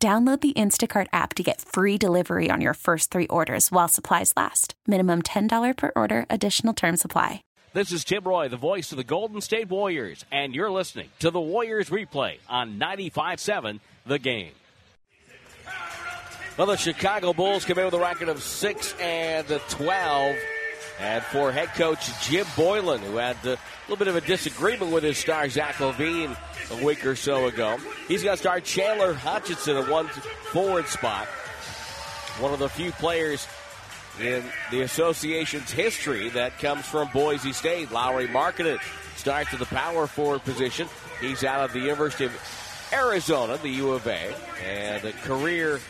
Download the Instacart app to get free delivery on your first three orders while supplies last. Minimum $10 per order, additional term supply. This is Tim Roye, the voice of the Golden State Warriors, and you're listening to the Warriors replay on 95 7, The Game. Well, the Chicago Bulls come in with a record of 6 and 12. And for head coach Jim Boylen, who had a little bit of a disagreement with his star Zach LaVine a week or so ago, he's going to start Chandler Hutchison at one forward spot. One of the few players in the association's history that comes from Boise State. Lauri Markkanen starts at the power forward position. He's out of the University of Arizona, the U of A, and a career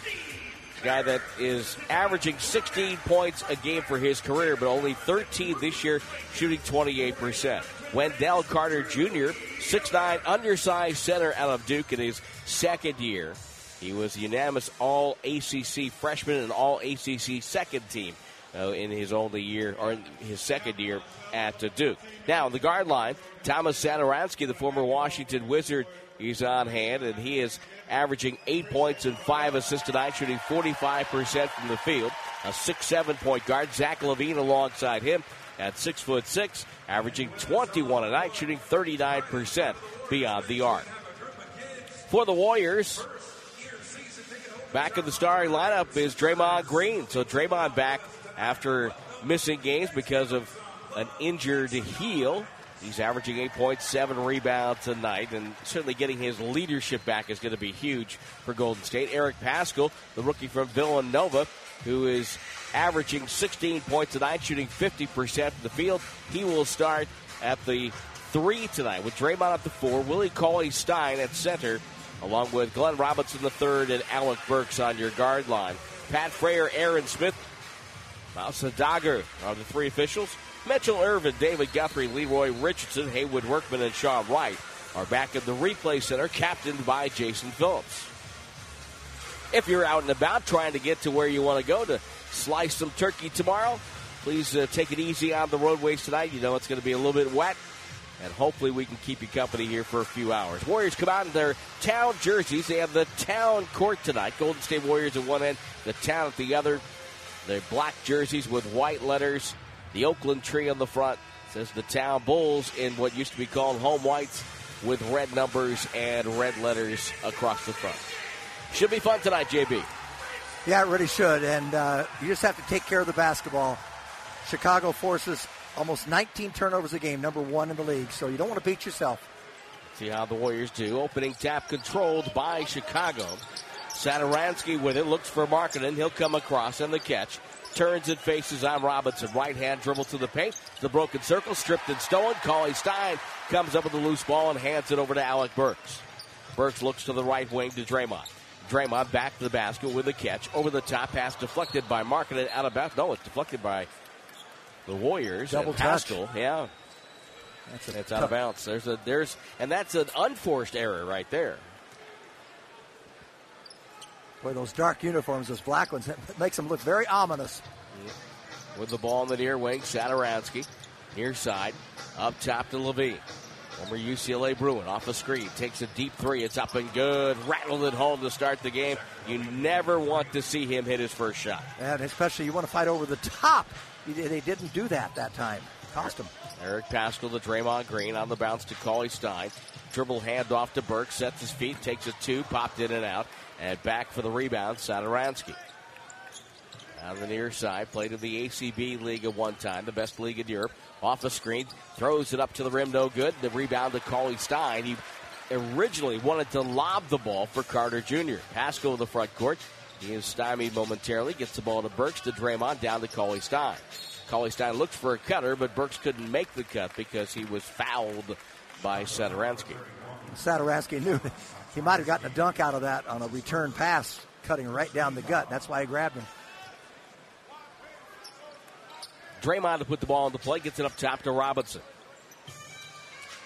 guy that is averaging 16 points a game for his career, but only 13 this year, shooting 28%. Wendell Carter Jr., 6'9 undersized center out of Duke in his second year. He was unanimous All ACC freshman and All ACC second team uh, in his only year, or his second year at uh, Duke. Now, on the guard line, Thomas Satoransky, the former Washington Wizard, he's on hand, and he is averaging eight points and five assists tonight, shooting 45% from the field. A six-seven point guard, Zach LaVine, alongside him at six foot six, averaging 21 a night, shooting 39% beyond the arc. For the Warriors, back in the starting lineup is Draymond Green. So Draymond back after missing games because of an injured heel. He's averaging 8.7 rebounds tonight, and certainly getting his leadership back is going to be huge for Golden State. Eric Paschall, the rookie from Villanova, who is averaging 16 points tonight, shooting 50% from the field. He will start at the three tonight with Draymond at the four, Willie Cauley Stein at center, along with Glenn Robinson the third and Alec Burks on your guard line. Pat Fraher, Aaron Smith, Mousa Dagher are the three officials. Mitchell Ervin, David Guthrie, Leroy Richardson, Haywood Workman, and Sean Wright are back at the replay center, captained by Jason Phillips. If you're out and about trying to get to where you want to go to slice some turkey tomorrow, please uh, take it easy on the roadways tonight. You know it's going to be a little bit wet, and hopefully we can keep you company here for a few hours. Warriors come out in their town jerseys. They have the town court tonight. Golden State Warriors at one end, the town at the other. They're black jerseys with white letters. The Oakland tree on the front says the Town Bulls in what used to be called home whites with red numbers and red letters across the front. Should be fun tonight, JB. Yeah, it really should. And uh, you just have to take care of the basketball. Chicago forces almost 19 turnovers a game, number one in the league. So you don't want to beat yourself. See how the Warriors do. Opening tap controlled by Chicago. Satoransky with it, looks for Markkanen. He'll come across and the catch turns and faces on Robinson. Right hand dribble to the paint. The broken circle, stripped and stolen. Cauley Stein comes up with a loose ball and hands it over to Alec Burks. Burks looks to the right wing to Draymond. Draymond back to the basket with a catch. Over the top pass deflected by Markkanen out of bounds. No, it's deflected by the Warriors. Double touch. Yeah. That's It's out of bounds. There's a there's and that's an unforced error right there. Boy, those dark uniforms, those black ones, it makes them look very ominous. with the ball in the near wing. Satoransky, near side, up top to LaVine. Former UCLA Bruin off a screen takes a deep three. It's up and good. Rattled it home to start the game. You never want to see him hit his first shot. And especially you want to fight over the top. They didn't do that that time. Cost him. Eric Paschall to Draymond Green on the bounce to Cauley Stein. Dribble handoff to Burke, sets his feet, takes a two, popped in and out, and back for the rebound, Satoransky. On the near side, played in the ACB league at one time, the best league in Europe. Off the screen, throws it up to the rim, no good. The rebound to Cauley Stein. He originally wanted to lob the ball for Carter Jr. Paschall in the front court. He is stymied momentarily, gets the ball to Burks, to Draymond, down to Cauley Stein. Cauley Stein looks for a cutter, but Burks couldn't make the cut because he was fouled by Satoransky. Satoransky knew he might have gotten a dunk out of that on a return pass cutting right down the gut. That's why he grabbed him. Draymond to put the ball on the play, gets it up top to Robinson.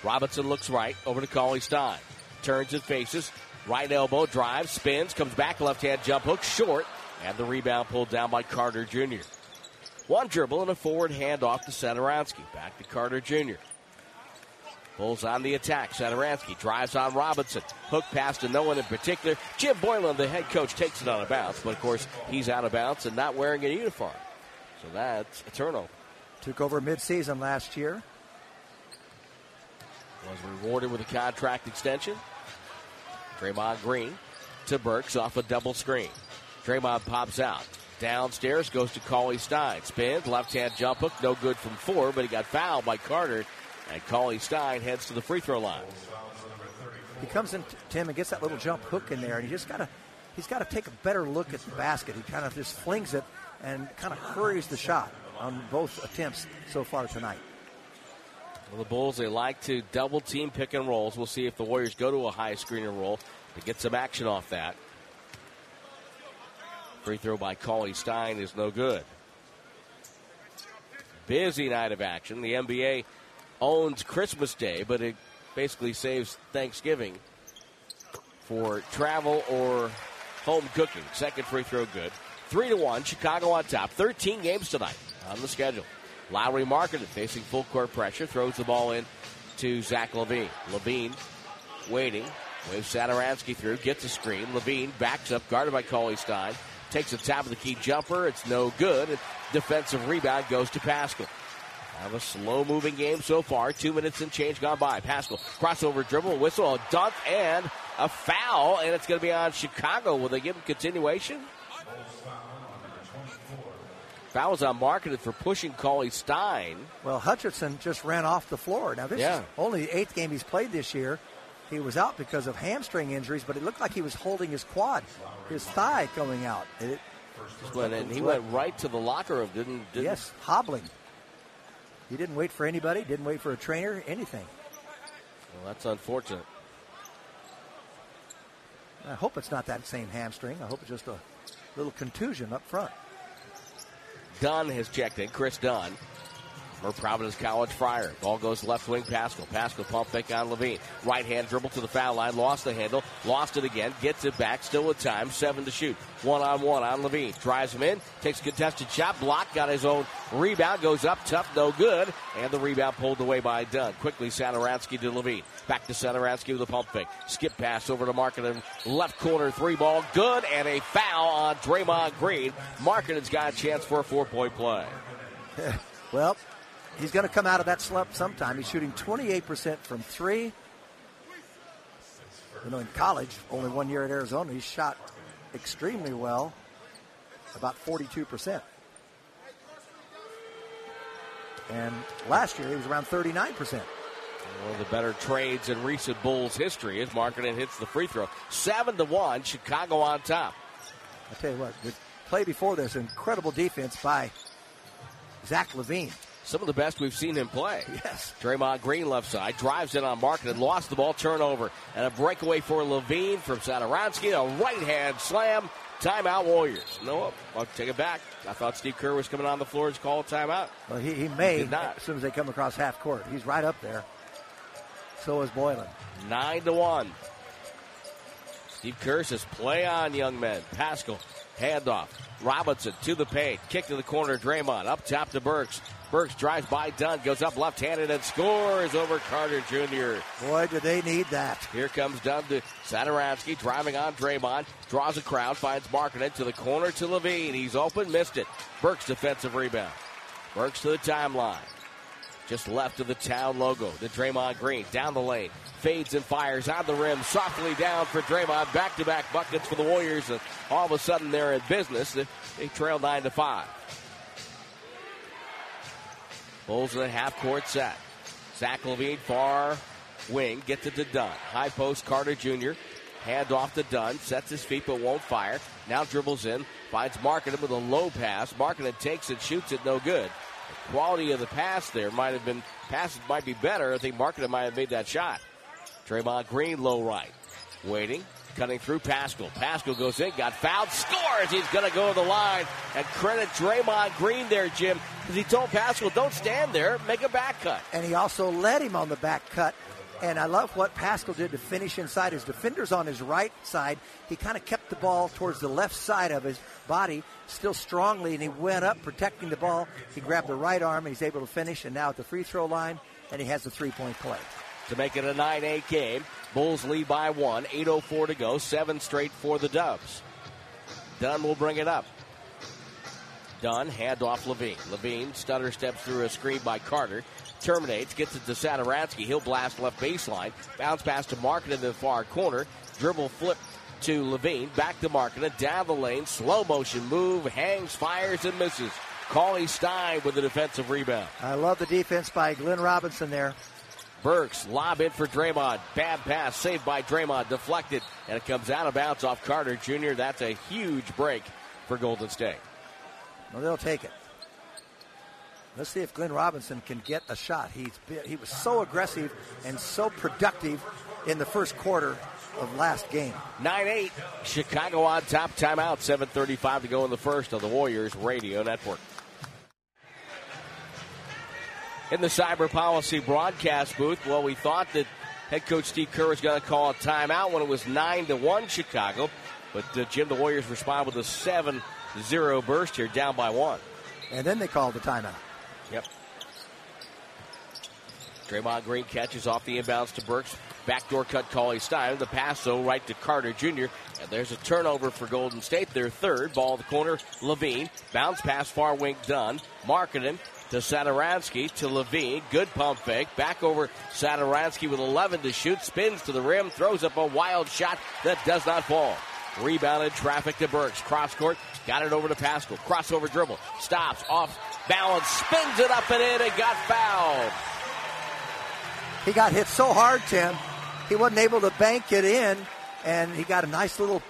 Robinson looks right over to Cauley Stein. Turns and faces. Right elbow, drives, spins, comes back, left hand jump hook, short, and the rebound pulled down by Carter Jr. One dribble and a forward handoff to Satoransky. Back to Carter Jr. Bulls on the attack. Satoransky drives on Robinson. Hook pass to no one in particular. Jim Boylen, the head coach, takes it out of bounds, but of course he's out of bounds and not wearing a uniform. So that's a turnover. Took over midseason last year. Was rewarded with a contract extension. Draymond Green to Burks off a double screen. Draymond pops out. Downstairs goes to Cauley Stein. Spins, left hand jump hook, no good from four, but he got fouled by Carter. And Cauley Stein heads to the free throw line. He comes in, Tim, and gets that little jump hook in there, and he just got to he's got to take a better look at the basket. He kind of just flings it and kind of hurries the shot on both attempts so far tonight. Well, the Bulls, they like to double team pick and rolls. We'll see if the Warriors go to a high screener roll to get some action off that. Free throw by Cauley Stein is no good. Busy night of action. The NBA owns Christmas Day, but it basically saves Thanksgiving for travel or home cooking. Second free throw good. Three to one, Chicago on top. 13 games tonight on the schedule. Lauri Markkanen facing full court pressure, throws the ball in to Zach LaVine. LaVine waiting, waves Satoransky through, gets a screen. LaVine backs up, guarded by Cauley Stein, takes a tap of the key jumper. It's no good. Defensive rebound goes to Paschall. Have a slow moving game so far. Two minutes and change gone by. Paschall crossover dribble, whistle, a dunk, and a foul, and it's going to be on Chicago. Will they give him continuation? Fouls on Markkanen for pushing Cauley Stein. Well, Hutchison just ran off the floor. Now, this yeah. is only the eighth game he's played this year. He was out because of hamstring injuries, but it looked like he was holding his quad, his thigh coming out. It, went, and he went right to the locker room, didn't, didn't Yes, hobbling. He didn't wait for anybody, didn't wait for a trainer, anything. Well, that's unfortunate. I hope it's not that same hamstring. I hope it's just a little contusion up front. Dunn has checked in. Chris Dunn for Providence College Friar. Ball goes left wing Paschall. Paschall pump fake on LaVine. Right hand dribble to the foul line. Lost the handle. Lost it again. Gets it back. Still with time. Seven to shoot. One on one on LaVine. Drives him in. Takes a contested shot. Block. Got his own rebound. Goes up. Tough. No good. And the rebound pulled away by Dunn. Quickly Satoransky to LaVine. Back to Satoransky with a pump fake. Skip pass over to Markkanen. Left corner three ball. Good. And a foul on Draymond Green. Markkanen's got a chance for a four point play. well, he's going to come out of that slump sometime. He's shooting 28% from three. You know, in college, only one year at Arizona, he shot extremely well, about 42%. And last year, he was around 39%. One of the better trades in recent Bulls history is Markkanen hits the free throw. Seven to one, Chicago on top. I tell you what, the play before this, incredible defense by Zach LaVine some of the best we've seen him play. Yes. Draymond Green left side drives in on Market and lost the ball, turnover, and a breakaway for LaVine from Satoransky. A right hand slam. Timeout Warriors. No, I'll take it back. I thought Steve Kerr was coming on the floor to call a timeout. Well, he, he may he not. as soon as they come across half court. He's right up there. So is Boylen. Nine to one. Steve Kerr says, "Play on, young men." Paschall, handoff. Robinson to the paint. Kick to the corner. Draymond up top to Burks. Burks drives by Dunn, goes up left handed and scores over Carter Jr. Boy, do they need that. Here comes Dunn to Satoransky, driving on Draymond, draws a crowd, finds Markkanen to the corner to LaVine. He's open, missed it. Burks defensive rebound. Burks to the timeline. Just left of the town logo. The Draymond Green down the lane. Fades and fires on the rim. Softly down for Draymond. Back to back buckets for the Warriors. And all of a sudden they're in business. They trail 9 to 5. Bulls in the half court set. Zach LaVine, far wing, gets it to Dunn. High post, Carter Jr. Hand off to Dunn, sets his feet but won't fire. Now dribbles in, finds Markkanen with a low pass. Markkanen takes it, shoots it, no good. Quality of the pass there might have been, passes might be better. I think Markkanen might have made that shot. Draymond Green, low right. Waiting, Cutting through Paschall. Paschall goes in, got fouled, scores. He's going to go to the line. And credit Draymond Green there, Jim, because he told Paschall, don't stand there, make a back cut. And he also led him on the back cut. And I love what Paschall did to finish inside. His defender's on his right side. He kind of kept the ball towards the left side of his body, still strongly, and he went up protecting the ball. He grabbed the right arm, and he's able to finish. And now at the free throw line, and he has the three point play. To make it a 9 8 game, Bulls lead by one, 8.04 to go, seven straight for the Dubs. Dunn will bring it up. Dunn, hand off LaVine. LaVine stutter steps through a screen by Carter. Terminates, gets it to Satoransky. He'll blast left baseline. Bounce pass to Market in the far corner. Dribble flip to LaVine. Back to Markin. Down the lane. Slow motion move. Hangs, fires, and misses. Cauley Stein with the defensive rebound. I love the defense by Glenn Robinson there. Burks lob in for Draymond. Bad pass saved by Draymond. Deflected. And it comes out of bounds off Carter Jr. That's a huge break for Golden State. Well, they'll take it. Let's see if Glenn Robinson can get a shot. He's been, he was so aggressive and so productive in the first quarter of last game. 9-8. Chicago on top. Timeout. 7.35 to go in the first of the Warriors Radio Network. In the cyber policy broadcast booth, well, we thought that head coach Steve Kerr was going to call a timeout when it was 9 to 1 Chicago. But uh, Jim, the Warriors respond with a 7 0 burst here, down by one. And then they called the timeout. Yep. Draymond Green catches off the inbounds to Burks. Backdoor cut Cauley Stein. The pass, though, right to Carter Jr. And there's a turnover for Golden State. Their third. Ball the corner. LaVine. Bounce pass far wing done. Markkanen to Satoransky to LaVine. Good pump fake. Back over Satoransky with 11 to shoot. Spins to the rim. Throws up a wild shot that does not fall. Rebounded traffic to Burks. Cross court. Got it over to Paschall. Crossover dribble. Stops. Off balance. Spins it up and in and got fouled. He got hit so hard, Tim. He wasn't able to bank it in, and he got a nice little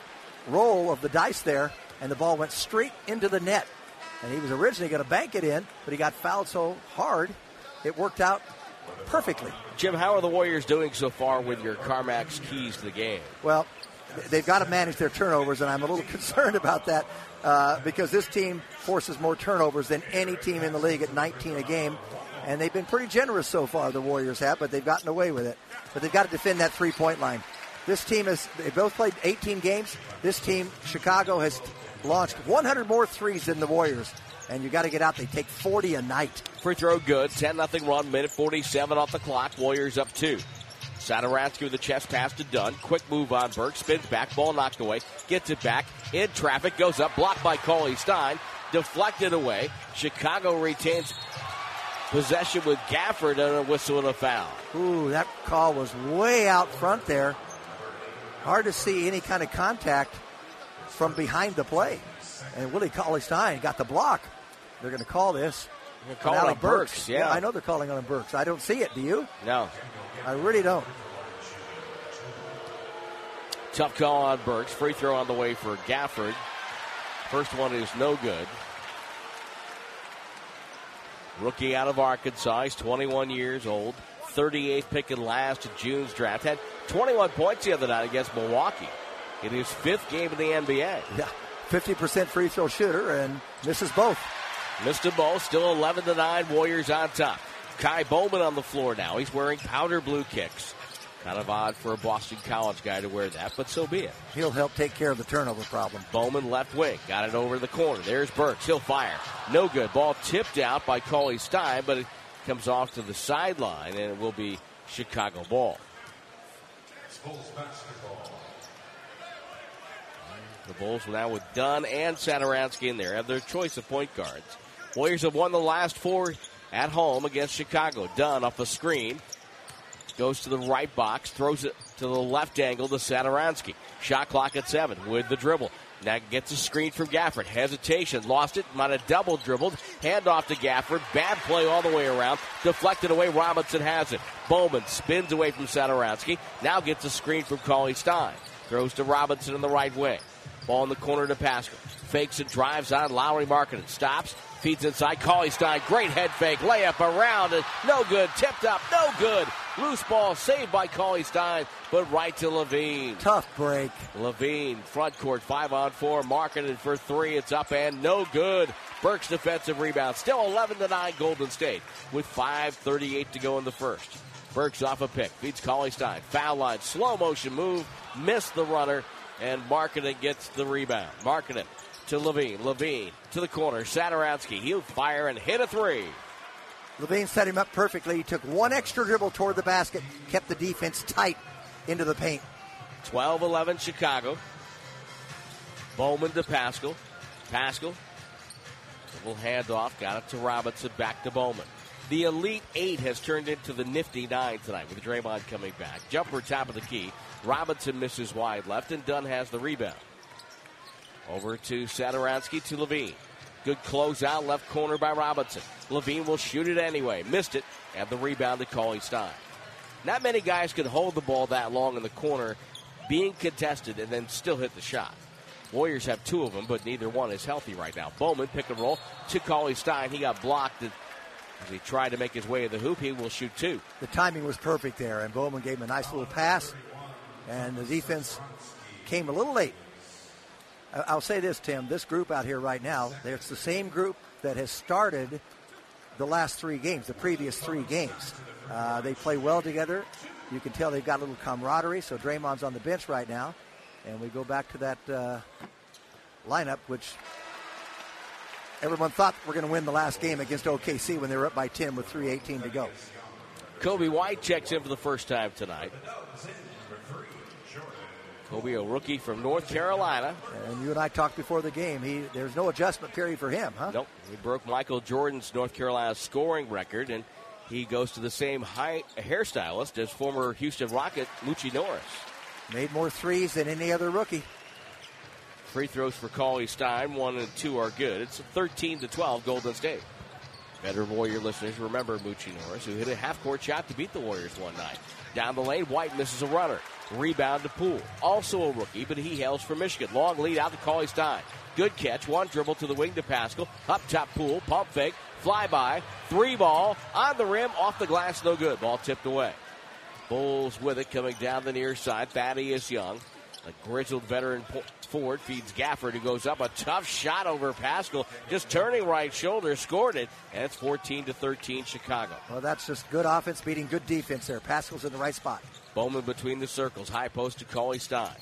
roll of the dice there, and the ball went straight into the net. And he was originally going to bank it in, but he got fouled so hard, it worked out perfectly. Jim, how are the Warriors doing so far with your CarMax keys to the game? Well, they've got to manage their turnovers, and I'm a little concerned about that uh, because this team forces more turnovers than any team in the league at 19 a game. And they've been pretty generous so far, the Warriors have, but they've gotten away with it. But they've got to defend that three point line. This team has, they both played 18 games. This team, Chicago, has launched 100 more threes than the Warriors. And you got to get out. They take 40 a night. Free throw good. 10 0 run. Minute 47 off the clock. Warriors up two. Satoransky with the chest pass to Dunn. Quick move on Burke. Spins back. Ball knocked away. Gets it back. In traffic. Goes up. Blocked by Cauley Stein. Deflected away. Chicago retains possession with Gafford and a whistle and a foul. Ooh, that call was way out front there. Hard to see any kind of contact from behind the play. And Willie Cauley Stein got the block. They're going to call this. They're calling on Burks. Burks. Yeah. yeah. I know they're calling on Burks. I don't see it. Do you? No. I really don't. Tough call on Burks. Free throw on the way for Gafford. First one is no good. Rookie out of Arkansas. He's 21 years old. 38th pick in last June's draft. Had 21 points the other night against Milwaukee in his fifth game in the NBA. Yeah, 50% free throw shooter and misses both. Missed them both. Still 11 to 9. Warriors on top. Ky Bowman on the floor now. He's wearing powder blue kicks. Kind of odd for a Boston College guy to wear that, but so be it. He'll help take care of the turnover problem. Bowman left wing. Got it over the corner. There's Burks. He'll fire. No good. Ball tipped out by Cauley Stein, but it comes off to the sideline, and it will be Chicago ball. The Bulls now with Dunn and Satoransky in there have their choice of point guards. Warriors have won the last four at home against Chicago. Dunn off a screen. Goes to the right box, throws it to the left angle to Satoransky. Shot clock at seven with the dribble. Now gets a screen from Gafford. Hesitation. Lost it. Might have double dribbled. Hand off to Gafford. Bad play all the way around. Deflected away. Robinson has it. Bowman spins away from Satoransky. Now gets a screen from Cauley Stein. Throws to Robinson in the right way. Ball in the corner to Paschall. Fakes and drives on. Lauri Markkanen stops Feeds inside. Cauley Stein. Great head fake. Layup around. And no good. Tipped up. No good. Loose ball saved by Cauley Stein, but right to LaVine. Tough break. LaVine, front court, five on four, marketed for three. It's up and no good. Burke's defensive rebound. Still 11 to 9 Golden State with 5.38 to go in the first. Burks off a pick. Feeds Cauley Stein. Foul line. Slow motion move. Missed the runner. And Markkanen gets the rebound. Markkanen to LaVine. LaVine to the corner. Satoransky. He'll fire and hit a three. LaVine set him up perfectly. He took one extra dribble toward the basket, kept the defense tight into the paint. 12 11 Chicago. Bowman to Paschall. Paschall. Little handoff. Got it to Robinson. Back to Bowman. The Elite Eight has turned into the Nifty Nine tonight with Draymond coming back. Jumper top of the key. Robinson misses wide left, and Dunn has the rebound. Over to Satoransky to LaVine. Good closeout, left corner by Robinson. LaVine will shoot it anyway. Missed it, and the rebound to Cauley Stein. Not many guys can hold the ball that long in the corner, being contested, and then still hit the shot. Warriors have two of them, but neither one is healthy right now. Bowman pick and roll to Cauley Stein. He got blocked as he tried to make his way to the hoop. He will shoot two. The timing was perfect there, and Bowman gave him a nice little pass, and the defense came a little late. I'll say this, Tim. This group out here right now, it's the same group that has started the last three games, the previous three games. Uh, they play well together. You can tell they've got a little camaraderie. So Draymond's on the bench right now, and we go back to that uh, lineup, which everyone thought we're going to win the last game against OKC when they were up by 10 with 3:18 to go. Coby White checks in for the first time tonight. Coby, a rookie from North Carolina. And you and I talked before the game. He there's no adjustment period for him, huh? Nope. He broke Michael Jordan's North Carolina scoring record, and he goes to the same high hairstylist as former Houston Rocket Moochie Norris. Made more threes than any other rookie. Free throws for Cauley Stein, one and two are good. It's 13 to 12 Golden State. Better Warrior listeners remember Moochie Norris, who hit a half court shot to beat the Warriors one night. Down the lane, White misses a runner. Rebound to Poole. Also a rookie, but he hails from Michigan. Long lead out to Cauley Stein. Good catch. One dribble to the wing to Paschall. Up top Poole. Pump fake. Fly by. Three ball. On the rim. Off the glass. No good. Ball tipped away. Bulls with it coming down the near side. Thaddeus Young. A grizzled veteran forward feeds Gafford, who goes up a tough shot over Paschall, just turning right shoulder, scored it, and it's 14 to 13 Chicago. Well, that's just good offense beating good defense there. Paschall's in the right spot. Bowman between the circles, high post to Cauley Stein.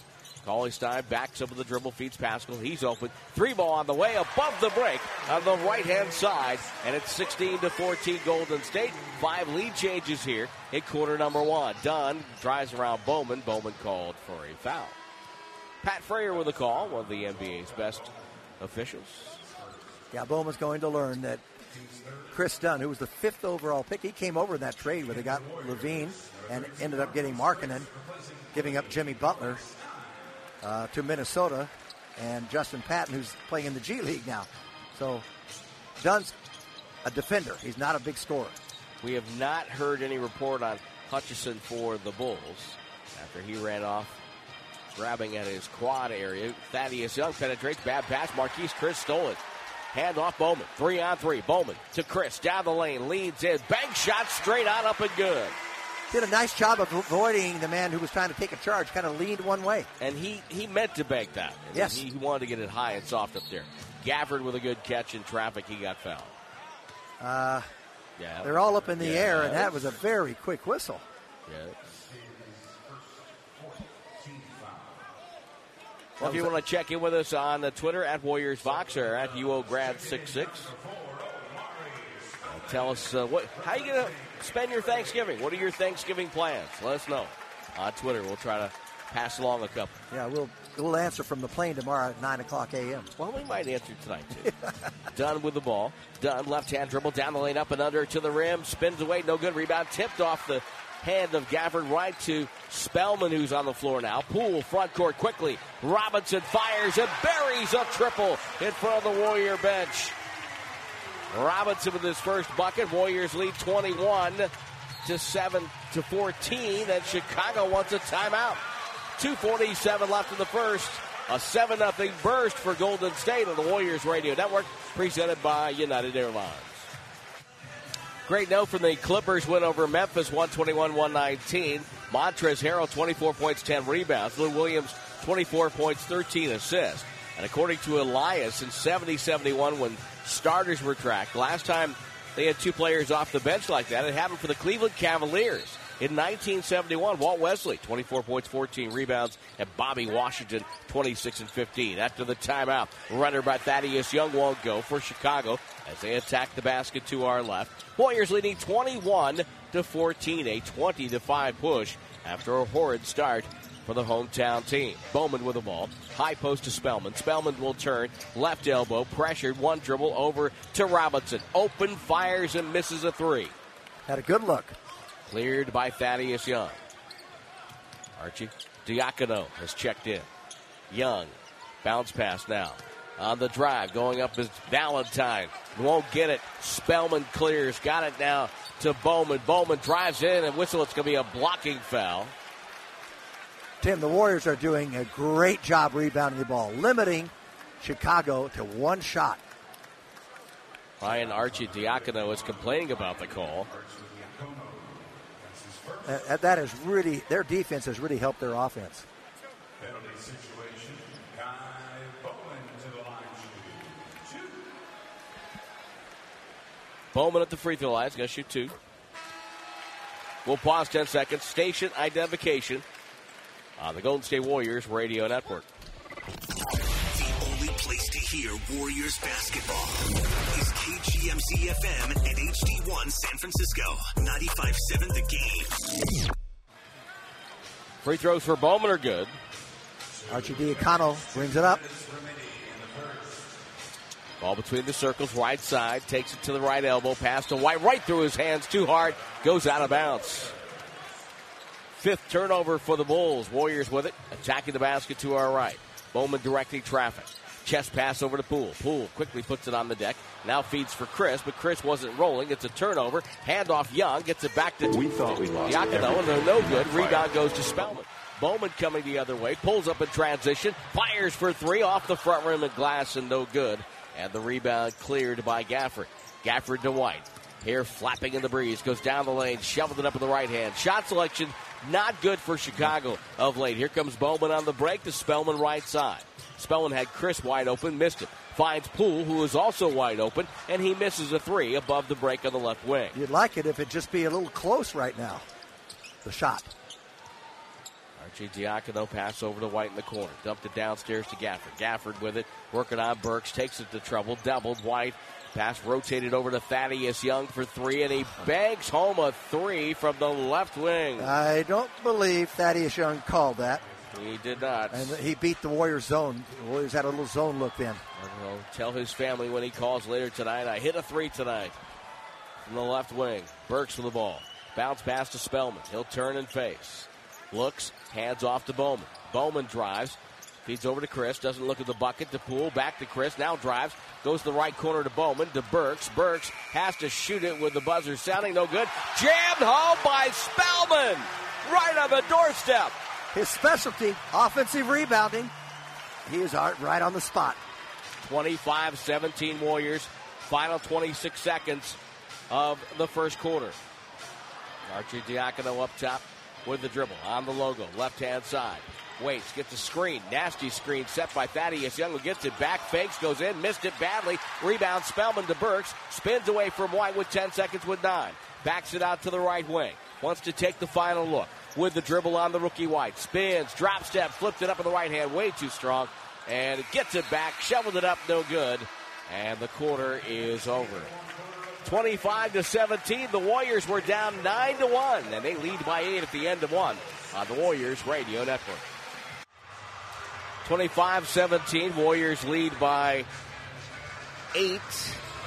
Cauley Stein backs up with the dribble, feeds Paschall. He's open. Three ball on the way, above the break on the right hand side, and it's 16 to 14 Golden State. Five lead changes here in quarter number one. Dunn drives around Bowman. Bowman called for a foul. Pat Fraher with a call, one of the NBA's best officials. Yeah, Bowman's going to learn that Chris Dunn, who was the fifth overall pick, he came over in that trade where they got LaVine and ended up getting Markkanen, giving up Jimmy Butler uh, to Minnesota, and Justin Patton, who's playing in the G League now. So Dunn's a defender. He's not a big scorer. We have not heard any report on Hutchison for the Bulls after he ran off grabbing at his quad area. Thaddeus Young penetrates, bad pass. Marquese Chriss stole it. Hand off Bowman. Three on three. Bowman to Chriss. Down the lane. Leads in. Bank shot straight on up and good. Did a nice job of avoiding the man who was trying to take a charge. Kind of leaned one way. And he, he meant to bank that. Yes. He, he wanted to get it high and soft up there. Gafford with a good catch in traffic. He got fouled. Uh, yeah. They're all up in the Yeah. air, and that was a very quick whistle. Yeah. Well, if you want to check in with us on the Twitter at Warriors Vox or at UOGrad66, uh, tell us uh, what how you going to spend your Thanksgiving. What are your Thanksgiving plans? Let us know on Twitter. We'll try to pass along a couple. Yeah, we'll we'll answer from the plane tomorrow at nine o'clock a.m. Well, we might answer tonight too. Dunn with the ball. Done left hand dribble down the lane, up and under to the rim, spins away, no good. Rebound tipped off the hand of Gafford right to Spellman, who's on the floor now. Poole front court quickly. Robinson fires and buries a triple in front of the Warrior bench. Robinson with his first bucket. Warriors lead 21 to 7 to 14. And Chicago wants a timeout. 247 left in the first. A 7 0 burst for Golden State on the Warriors Radio Network, presented by United Airlines. Great note from the Clippers win over Memphis 121 119. Montrezl Harrell 24 points, 10 rebounds. Lou Williams 24 points, 13 assists. And according to Elias, in 70 71, when starters were tracked, last time they had two players off the bench like that, it happened for the Cleveland Cavaliers. In 1971, Walt Wesley, 24 points, 14 rebounds, and Bobby Washington, 26 and 15. After the timeout, runner by Thaddeus Young won't go for Chicago as they attack the basket to our left. Warriors leading 21 to 14, a 20 to 5 push after a horrid start for the hometown team. Bowman with the ball. High post to Spellman. Spellman will turn. Left elbow. Pressured. One dribble over to Robinson. Open fires and misses a three. Had a good look. Cleared by Thaddeus Young. Archie Diacono has checked in. Young. Bounce pass now. On the drive, going up is Valentine. Won't get it. Spellman clears. Got it now to Bowman. Bowman drives in and whistle. It's going to be a blocking foul. Tim, the Warriors are doing a great job rebounding the ball, limiting Chicago to one shot. Ryan Arcidiacono is complaining about the call. Uh, that is really their defense has really helped their offense. Bowman at the free throw line is going to shoot two. We'll pause 10 seconds. Station identification on the Golden State Warriors radio network. The only place to hear Warriors basketball is KGMZ FM and HD1 San Francisco. 95.7 The Game. Free throws for Bowman are good. Arcidiacono brings it up. Ball between the circles, right side, takes it to the right elbow, pass to White, right through his hands, too hard, goes out of bounds. Fifth turnover for the Bulls. Warriors with it, attacking the basket to our right. Bowman directing traffic. Chest pass over to Poole. Poole quickly puts it on the deck. Now feeds for Chriss, but Chriss wasn't rolling. It's a turnover. Handoff Young gets it back to we thought we lost Diacono, and they're no good. Rebound goes to Spellman. Bowman coming the other way, pulls up in transition, fires for three off the front rim and glass, and no good. And the rebound cleared by Gafford. Gafford to White. Here flapping in the breeze, goes down the lane, shovels it up in the right hand. Shot selection not good for Chicago of late. Here comes Bowman on the break to Spellman right side. Spellman had Chriss wide open, missed it. Finds Poole, who is also wide open, and he misses a three above the break on the left wing. You'd like it if it just be a little close right now. The shot. Arcidiacono pass over to White in the corner. Dumped it downstairs to Gafford. Gafford with it, working on Burks, takes it to trouble, doubled. White pass rotated over to Thaddeus Young for three, and he banks home a three from the left wing. I don't believe Thaddeus Young called that. He did not. And he beat the Warriors zone. The Warriors had a little zone look then. Well, tell his family when he calls later tonight. I hit a three tonight from the left wing. Burks with the ball. Bounce pass to Spellman. He'll turn and face. Looks, hands off to Bowman. Bowman drives, feeds over to Chriss, doesn't look at the bucket to Poole, back to Chriss, now drives, goes to the right corner to Bowman, to Burks. Burks has to shoot it with the buzzer sounding no good. Jammed home by Spellman, right on the doorstep. His specialty, offensive rebounding. He is right on the spot. 25 17 Warriors, final 26 seconds of the first quarter. Arcidiacono up top with the dribble on the logo, left hand side. Waits, gets a screen, nasty screen set by Thaddeus Young, who gets it back, fakes, goes in, missed it badly. Rebound Spellman to Burks, spins away from White with 10 seconds with nine. Backs it out to the right wing, wants to take the final look with the dribble on the rookie White. Spins, drop step, flipped it up in the right hand, way too strong, and gets it back, shoveled it up, no good, and the quarter is over. 25 to 17. The Warriors were down 9 to 1, and they lead by 8 at the end of one on the Warriors Radio Network. 25 17. Warriors lead by 8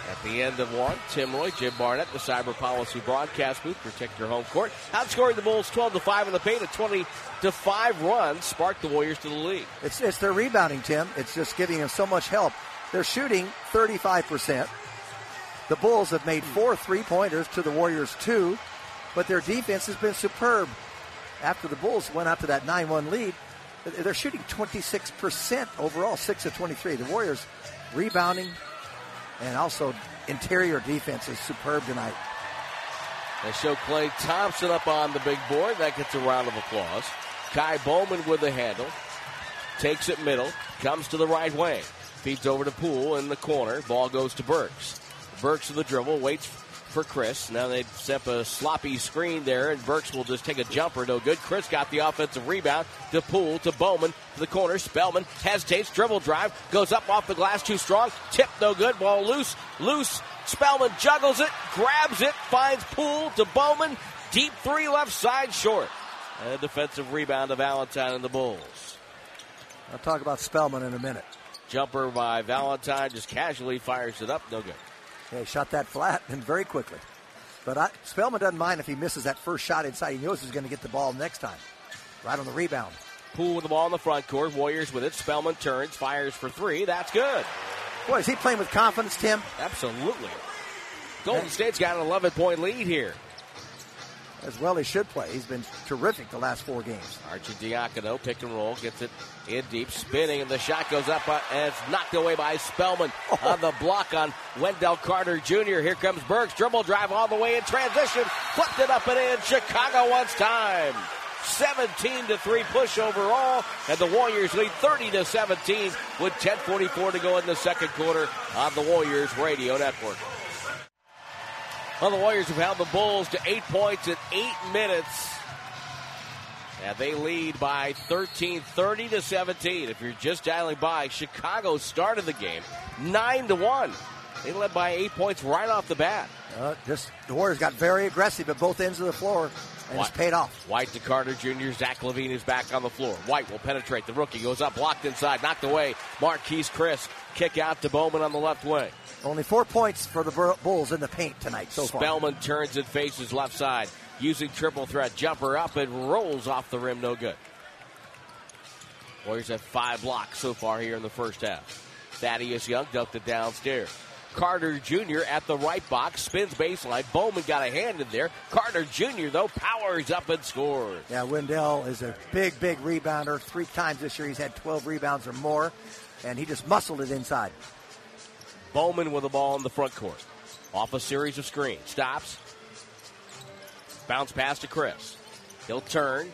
at the end of one. Tim Roye, Jim Barnett, the Cyber Policy broadcast booth. Protect your home court. Outscoring the Bulls 12 to 5 in the paint. A 20 to 5 run sparked the Warriors to the lead. It's, it's their rebounding, Tim. It's just giving them so much help. They're shooting 35%. The Bulls have made four three pointers to the Warriors two, but their defense has been superb. After the Bulls went out to that 9 1 lead, They're shooting 26% overall, 6 of 23. The Warriors rebounding and also interior defense is superb tonight. They show Klay Thompson up on the big board. That gets a round of applause. Ky Bowman with the handle. Takes it middle. Comes to the right wing. Feeds over to Poole in the corner. Ball goes to Burks. Burks to the dribble. Waits for Chriss. Now they set a sloppy screen there, and Burks will just take a jumper. No good. Chriss got the offensive rebound to Poole to Bowman to the corner. Spellman hesitates. Dribble drive. Goes up off the glass too strong. Tip no good. Ball loose. Loose. Spellman juggles it. Grabs it. Finds Poole to Bowman. Deep three left side short. And a defensive rebound to Valentine and the Bulls. I'll talk about Spellman in a minute. Jumper by Valentine just casually fires it up. No good. Yeah, he shot that flat and very quickly. But I, Spellman doesn't mind if he misses that first shot inside. He knows he's going to get the ball next time. Right on the rebound. Poole with the ball in the front court. Warriors with it. Spellman turns, fires for three. That's good. Boy, is he playing with confidence, Tim? Absolutely. Golden State's got an 11 point lead here as well he should play. He's been terrific the last four games. Arcidiacono pick and roll, gets it in deep, spinning, and the shot goes up, uh, and it's knocked away by Spellman oh. on the block on Wendell Carter Jr. Here comes Burks, dribble drive all the way in transition, flipped it up and in. Chicago wants time. 17 to 3 push overall, and the Warriors lead 30 to 17 with 10:44 to go in the second quarter on the Warriors Radio Network. Well, the Warriors have held the Bulls to eight points in eight minutes. And they lead by 13, 30 to 17. If you're just dialing by, Chicago started the game 9 to 1. They led by eight points right off the bat. Uh, just the Warriors got very aggressive at both ends of the floor, and White, it's paid off. White to Carter Jr. Zach LaVine is back on the floor. White will penetrate. The rookie goes up, blocked inside, knocked away. Marquese Chriss kick out to Bowman on the left wing. Only four points for the Bulls in the paint tonight so far. Spellman turns and faces left side, using triple threat jumper up and rolls off the rim, no good. Warriors have five blocks so far here in the first half. Thaddeus Young dumped it downstairs. Carter Jr. at the right box, spins baseline. Bowman got a hand in there. Carter Jr., though, powers up and scores. Yeah, Wendell is a big, big rebounder. Three times this year he's had 12 rebounds or more, and he just muscled it inside. Bowman with the ball in the front court. Off a series of screens. Stops. Bounce pass to Chriss. He'll turn.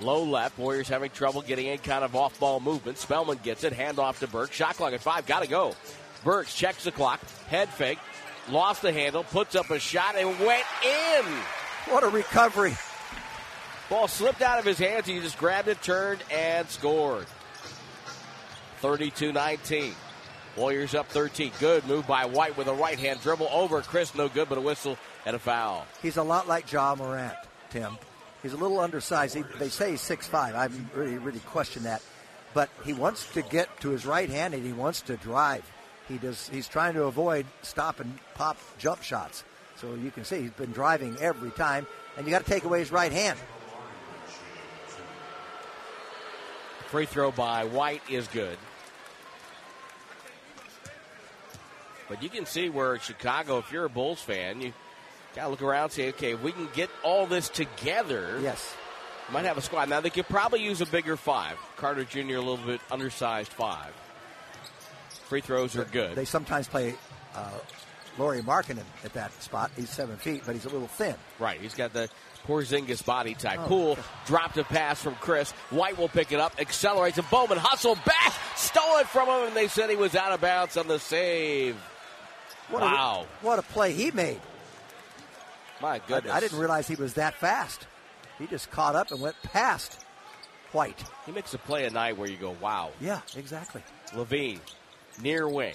Low left. Warriors having trouble getting in kind of off ball movement. Spellman gets it. Hand off to Burke. Shot clock at five. Got to go. Burks checks the clock. Head fake. Lost the handle. Puts up a shot and went in. What a recovery. Ball slipped out of his hands. He just grabbed it, turned, and scored. 32 19. Warriors up 13. Good move by White with a right hand dribble over Chriss. No good, but a whistle and a foul. He's a lot like Ja Morant, Tim. He's a little undersized. He, they say he's 6'5. I really, really question that. But he wants to get to his right hand and he wants to drive. He does. He's trying to avoid stop and pop jump shots. So you can see he's been driving every time, and you got to take away his right hand. Free throw by White is good. But you can see where Chicago, if you're a Bulls fan, you gotta look around and say, okay, if we can get all this together. Yes. Might have a squad. Now they could probably use a bigger five. Carter Jr. a little bit undersized five. Free throws are good. They sometimes play uh, Lauri Markkanen at that spot. He's seven feet, but he's a little thin. Right. He's got the Porzingis body type. Oh. Poole dropped a pass from Chriss. White will pick it up, accelerates, and Bowman hustled back, stole it from him, and they said he was out of bounds on the save. What wow. A, what a play he made. My goodness. I, I, didn't realize he was that fast. He just caught up and went past White. He makes a play a night where you go, wow. Yeah, exactly. LaVine, near wing.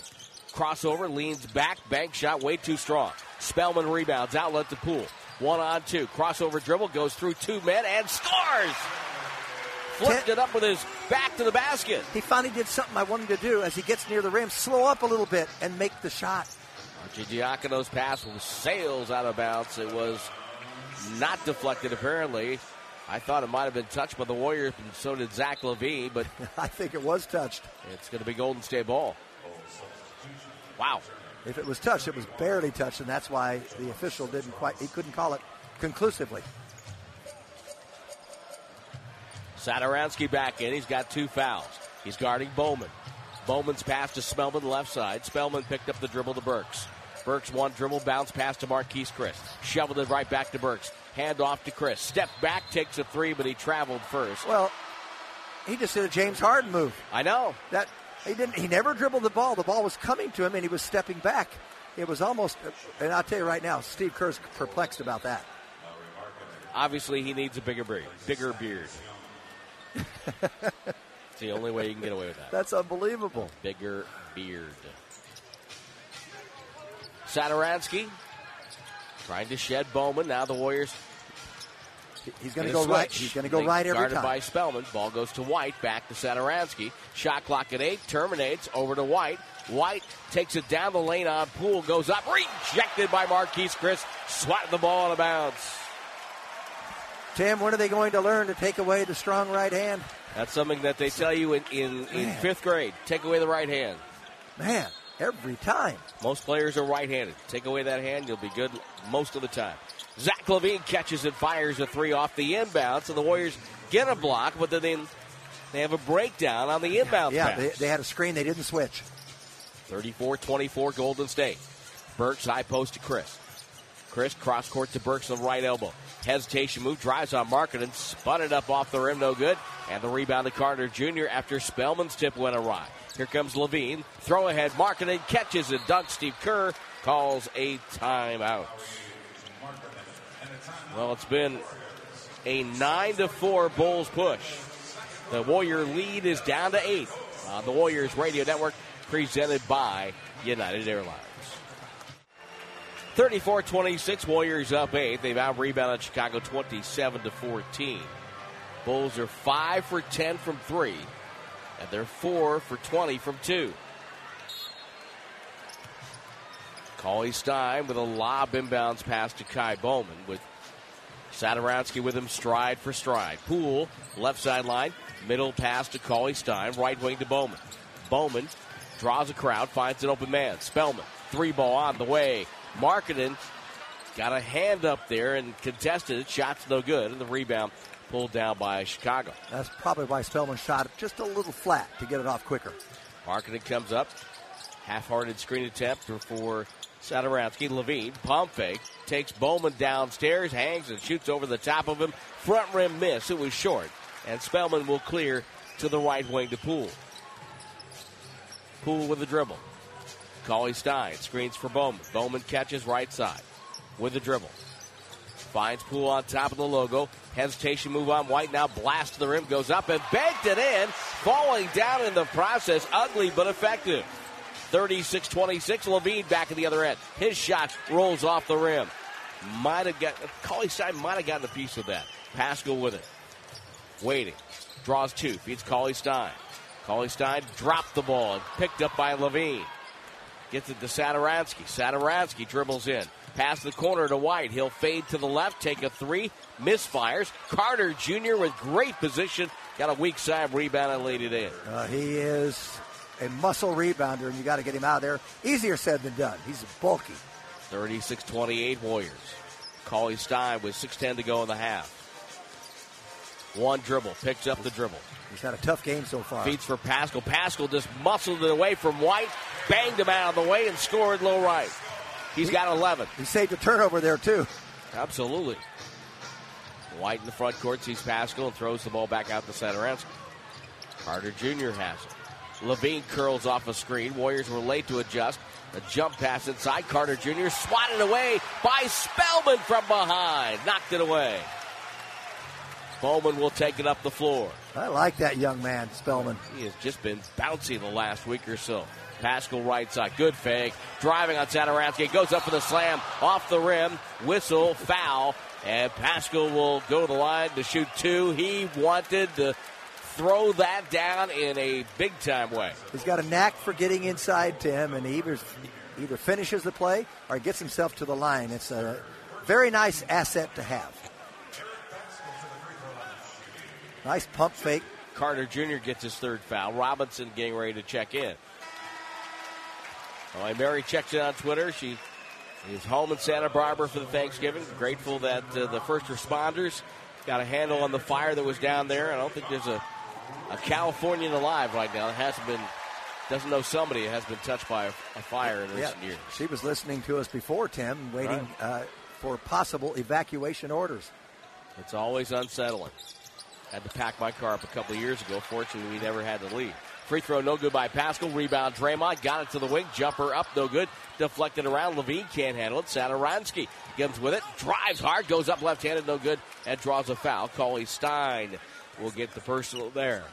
Crossover, leans back, bank shot, way too strong. Spellman rebounds, outlet to Poole. One on two. Crossover dribble, goes through two men and scores! Flipped it up with his back to the basket. He finally did something I wanted to do as he gets near the rim. Slow up a little bit and make the shot. Arcidiacono's pass sails out of bounds. It was not deflected, apparently. I thought it might have been touched by the Warriors, and so did Zach LaVine, but I think it was touched. It's going to be Golden State ball. Wow. If it was touched, it was barely touched, and that's why the official didn't quite, he couldn't call it conclusively. Satoransky back in. He's got two fouls. He's guarding Bowman. Bowman's pass to Spellman left side. Spellman picked up the dribble to Burks. Burks one dribble, bounce pass to Marquese Chriss. Shoveled it right back to Burks. Hand off to Chriss. Step back, takes a three, but he traveled first. Well, he just did a James Harden move. I know. That he didn't. He never dribbled the ball. The ball was coming to him, and he was stepping back. It was almost. And I'll tell you right now, Steve Kerr's perplexed about that. Obviously, he needs a bigger beard. Bigger beard. the only way you can get away with that. That's unbelievable. Bigger beard. Satoransky trying to shed Bowman. Now the Warriors. He's going to go switch. right. He's going to go right every guarded time. by Spellman. Ball goes to White. Back to Satoransky. Shot clock at eight. Terminates over to White. White takes it down the lane on Poole. Goes up. Rejected by Marquese Chriss. Swatting the ball out of bounds. Tim, when are they going to learn to take away the strong right hand? That's something that they tell you in, in, in fifth grade. Take away the right hand. Man, every time. Most players are right handed. Take away that hand, you'll be good most of the time. Zach LaVine catches and fires a three off the inbound, so the Warriors get a block, but then they have a breakdown on the inbound yeah, they, they, had a screen, they didn't switch. 34 24 Golden State. Burks high post to Chriss. Chriss cross court to Burks on the right elbow. Hesitation move, drives on Markkanen, spun it up off the rim, no good. And the rebound to Carter Jr. after Spellman's tip went awry. Here comes LaVine. Throw ahead, Markkanen catches and dunk. Steve Kerr calls a timeout. Well, it's been a 9 to 4 Bulls push. The Warrior lead is down to 8 on the Warriors Radio Network, presented by United Airlines. 34 26, Warriors up 8. They've out rebounded Chicago 27 to 14. Bulls are 5 for 10 from 3, and they're 4 for 20 from 2. Cauley Stein with a lob inbounds pass to Ky Bowman with Satoransky with him stride for stride. Poole, left sideline, middle pass to Cauley Stein, right wing to Bowman. Bowman draws a crowd, finds an open man. Spellman, three ball on the way. Markkanen got a hand up there and contested it. Shot's no good, and the rebound pulled down by Chicago. That's probably why Spellman shot it just a little flat to get it off quicker. Markkanen comes up, half-hearted screen attempt for Satoransky. LaVine, pump fake, takes Bowman downstairs, hangs and shoots over the top of him. Front rim miss. It was short. And Spellman will clear to the right wing to Poole. Poole with the dribble. Cauley Stein screens for Bowman. Bowman catches right side with the dribble. Finds Poole on top of the logo. Hesitation move on White. Now blast to the rim. Goes up and banked it in. Falling down in the process. Ugly but effective. 36 26. LaVine back at the other end. His shot rolls off the rim. Might have got, Cauley Stein might have gotten a piece of that. Paschall with it. Waiting. Draws two. Feeds Cauley Stein. Cauley Stein dropped the ball and picked up by LaVine. Gets it to Satoransky. Satoransky dribbles in. Pass the corner to White. He'll fade to the left, take a three, misfires. Carter Jr. with great position. Got a weak side rebound and laid it in. Uh, he is a muscle rebounder, and you got to get him out of there. Easier said than done. He's bulky. 36 28 Warriors. Cauley Stein with 6.10 to go in the half. One dribble, picks up the dribble. He's had a tough game so far. Feeds for Paschall. Paschall just muscled it away from White, banged him out of the way, and scored low right. He's he, got 11. He saved a turnover there, too. Absolutely. White in the front court sees Paschall and throws the ball back out to Satoransky. Carter Jr. has it. LaVine curls off a screen. Warriors were late to adjust. A jump pass inside. Carter Jr. swatted away by Spellman from behind. Knocked it away. Bowman will take it up the floor. I like that young man, Spellman. He has just been bouncy the last week or so. Paschall right side. Good fake. Driving on Satoransky. Goes up for the slam. Off the rim. Whistle. Foul. And Paschall will go to the line to shoot two. He wanted to throw that down in a big time way. He's got a knack for getting inside Tim, and he either, either finishes the play or gets himself to the line. It's a very nice asset to have. Nice pump fake. Carter Jr. gets his third foul. Robinson getting ready to check in. Well, Mary checks in on Twitter. She is home in Santa Barbara for the Thanksgiving. Grateful that uh, the first responders got a handle on the fire that was down there. I don't think there's a, a Californian alive right now that hasn't been doesn't know somebody that has been touched by a, a fire in recent years. She was listening to us before, Tim, waiting right. uh, for possible evacuation orders. It's always unsettling. Had to pack my car up a couple of years ago. Fortunately, we never had to leave. Free throw, no good by Paschall. Rebound, Draymond. Got it to the wing. Jumper up, no good. Deflected around. LaVine can't handle it. Satoransky comes with it. Drives hard. Goes up left handed, no good. And draws a foul. Cauley Stein will get the personal there.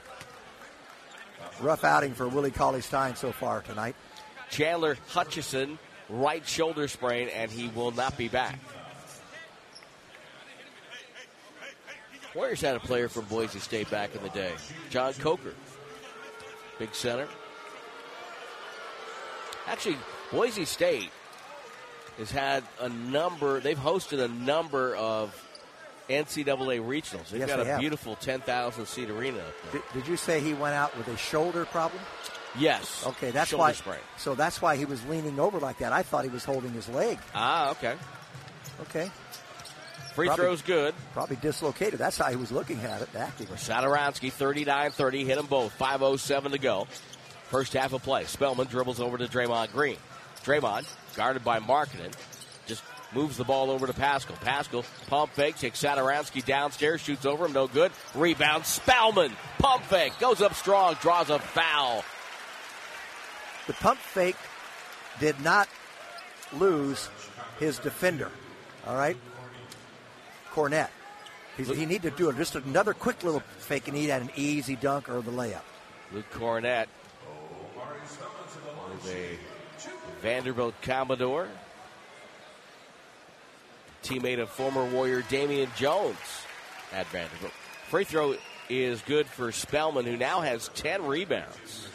Rough outing for Willie Cauley Stein so far tonight. Chandler Hutchison, right shoulder sprain, and he will not be back. Warriors had a player from Boise State back in the day, John Coker, big center. Actually, Boise State has had a number. They've hosted a number of NCAA regionals. They've yes, got they a have. beautiful 10,000 seat arena. Did, did, you say he went out with a shoulder problem? Yes. Okay, that's shoulder why. Sprain. So that's why he was leaning over like that. I thought he was holding his leg. Ah, okay. Okay. Free probably, throw's good. Probably dislocated. That's how he was looking at it, acting. Satoransky, 39-30, hit them both. 5.07 to go. First half of play. Spellman dribbles over to Draymond Green. Draymond, guarded by Markkanen, just moves the ball over to Paschall. Paschall, pump fake, takes Satoransky downstairs, shoots over him, no good. Rebound, Spellman, pump fake, goes up strong, draws a foul. The pump fake did not lose his defender, all right? Kornet. He's, he needed to do just another quick little fake, and he had an easy dunk or the layup. Luke Kornet is a Vanderbilt Commodore, teammate of former Warrior Damian Jones at Vanderbilt. Free throw is good for Spellman, who now has 10 rebounds.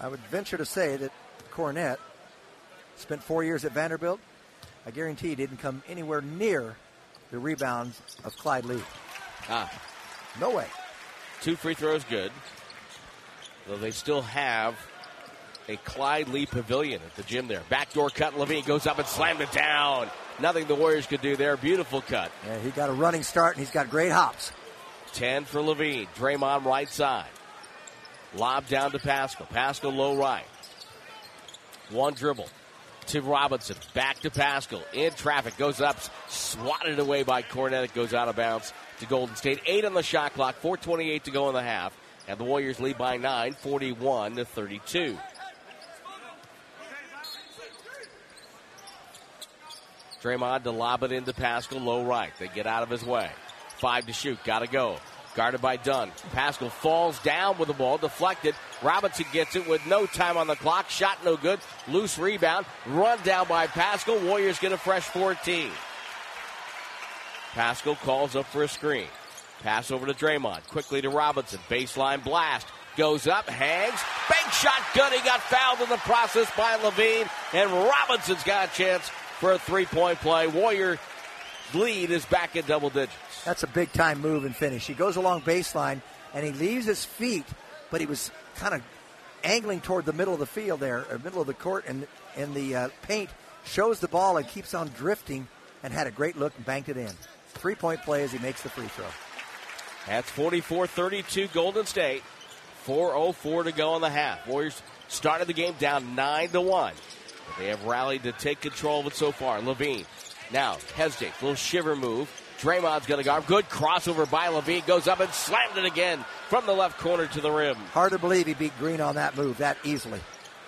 I would venture to say that Kornet spent four years at Vanderbilt. I guarantee he didn't come anywhere near the rebounds of Clyde Lee. Ah. No way. Two free throws good. Though they still have a Clyde Lee pavilion at the gym there. Backdoor cut. LaVine goes up and slammed it down. Nothing the Warriors could do there. Beautiful cut. Yeah, he got a running start and he's got great hops. 10 for LaVine. Draymond right side. Lob down to Paschall. Paschall low right. One dribble to Robinson. Back to Paschall. In traffic. Goes up. Swatted away by Kornet. It goes out of bounds to Golden State. Eight on the shot clock. 4.28 to go in the half. And the Warriors lead by nine, 41 to 32. Draymond to lob it into Paschall, low right. They get out of his way. Five to shoot. Gotta go. Guarded by Dunn. Paschall falls down with the ball, deflected. Robinson gets it with no time on the clock. Shot no good. Loose rebound. Run down by Paschall. Warriors get a fresh 14. Paschall calls up for a screen. Pass over to Draymond. Quickly to Robinson. Baseline blast. Goes up, hangs. Bank shot good. He got fouled in the process by LaVine. And Robinson's got a chance for a three point play. Warrior lead is back in double digits. That's a big time move and finish. He goes along baseline and he leaves his feet, but he was kind of angling toward the middle of the field there, or middle of the court, and in the uh, paint shows the ball and keeps on drifting and had a great look and banked it in. Three point play as he makes the free throw. That's 44 32 Golden State. 4.04 to go in the half. Warriors started the game down 9 to 1. But they have rallied to take control of it so far. LaVine now hesitates. Little shiver move. Draymond's going to guard. Good crossover by LaVine. Goes up and slammed it again from the left corner to the rim. Hard to believe he beat Green on that move that easily.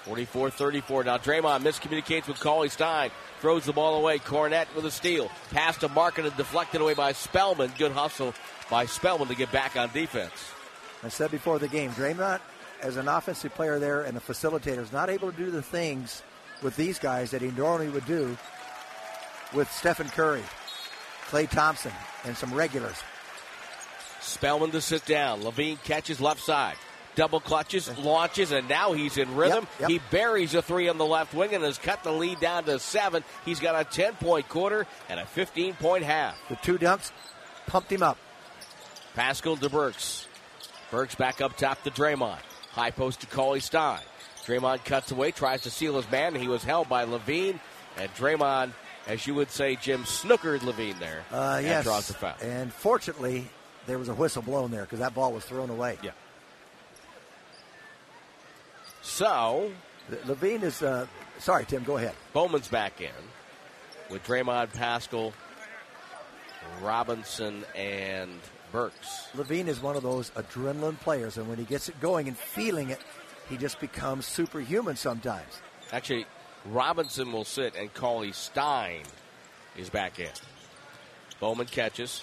44 34. Now Draymond miscommunicates with Cauley Stein. Throws the ball away. Kornet with a steal. Pass to Markkanen and deflected away by Spellman. Good hustle by Spellman to get back on defense. I said before the game, Draymond, as an offensive player there and a facilitator, is not able to do the things with these guys that he normally would do with Stephen Curry, Klay Thompson, and some regulars. Spellman to sit down. LaVine catches left side. Double clutches, launches, and now he's in rhythm. Yep, yep. He buries a three on the left wing and has cut the lead down to seven. He's got a 10 point quarter and a 15 point half. The two dunks pumped him up. Paschall to Burks. Burks back up top to Draymond. High post to Cauley Stein. Draymond cuts away, tries to seal his man, he was held by LaVine, And Draymond as you would say, Jim snookered LaVine there. Uh, and yes. draws the foul. And fortunately, there was a whistle blown there because that ball was thrown away. Yeah. So LaVine is. Uh, sorry, Tim. Go ahead. Bowman's back in with Draymond, Paschall, Robinson, and Burks. LaVine is one of those adrenaline players, and when he gets it going and feeling it, he just becomes superhuman sometimes. Actually, Robinson will sit, and Cauley Stein is back in. Bowman catches.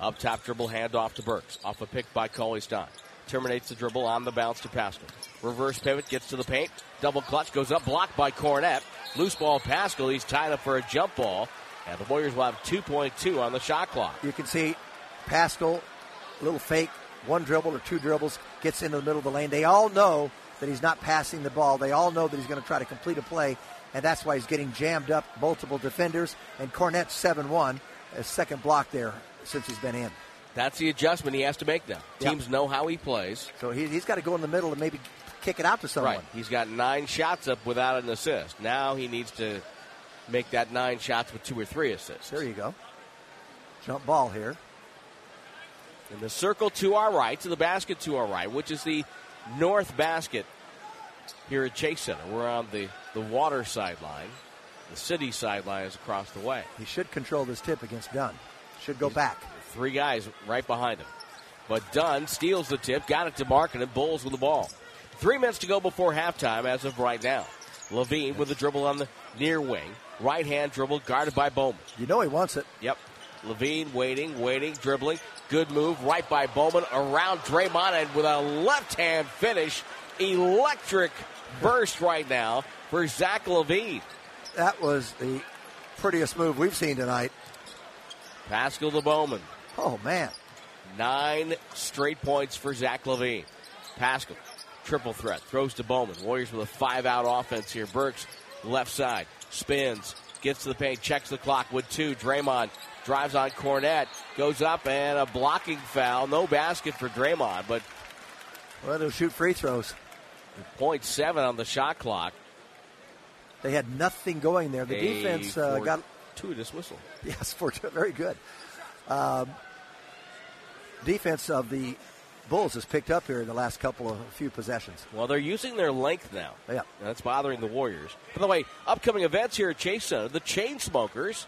Up top dribble handoff to Burks. Off a pick by Cauley Stein. Terminates the dribble on the bounce to Paschall. Reverse pivot, gets to the paint. Double clutch, goes up, blocked by Kornet. Loose ball Paschall. He's tied up for a jump ball. And the Warriors will have 2.2 on the shot clock. You can see Paschall, a little fake, one dribble or two dribbles, gets into the middle of the lane. They all know that he's not passing the ball. They all know that he's going to try to complete a play, and that's why he's getting jammed up multiple defenders. And Kornet 7 1, a second block there since he's been in. That's the adjustment he has to make now. Yep. Teams know how he plays. So he, he's got to go in the middle and maybe kick it out to someone. Right. He's got nine shots up without an assist. Now he needs to make that nine shots with two or three assists. There you go. Jump ball here. In the circle to our right, to the basket to our right, which is the north basket here at Chase Center. We're on the, the water sideline. The city sideline is across the way. He should control this tip against Dunn. Should go back. Three guys right behind him. But Dunn steals the tip, got it to Markin, and Bulls with the ball. Three minutes to go before halftime as of right now. LaVine with a dribble on the near wing. Right hand dribble guarded by Bowman. You know he wants it. Yep. LaVine waiting, waiting, dribbling. Good move right by Bowman around Draymond and with a left hand finish. Electric burst right now for Zach LaVine. That was the prettiest move we've seen tonight. Paschall to Bowman. Oh, man. Nine straight points for Zach LaVine. Paschall, triple threat, throws to Bowman. Warriors with a five out offense here. Burks, left side, spins, gets to the paint, checks the clock with two. Draymond drives on Kornet, goes up, and a blocking foul. No basket for Draymond, but Well, they'll shoot free throws. point seven on the shot clock. They had nothing going there. The A defense uh, got two dismissal. yes for very good. Um, defense of the Bulls has picked up here in the last couple of few possessions. Well, they're using their length now. Yeah. That's bothering the Warriors. By the way, upcoming events here at Chase Center, the Chain Smokers.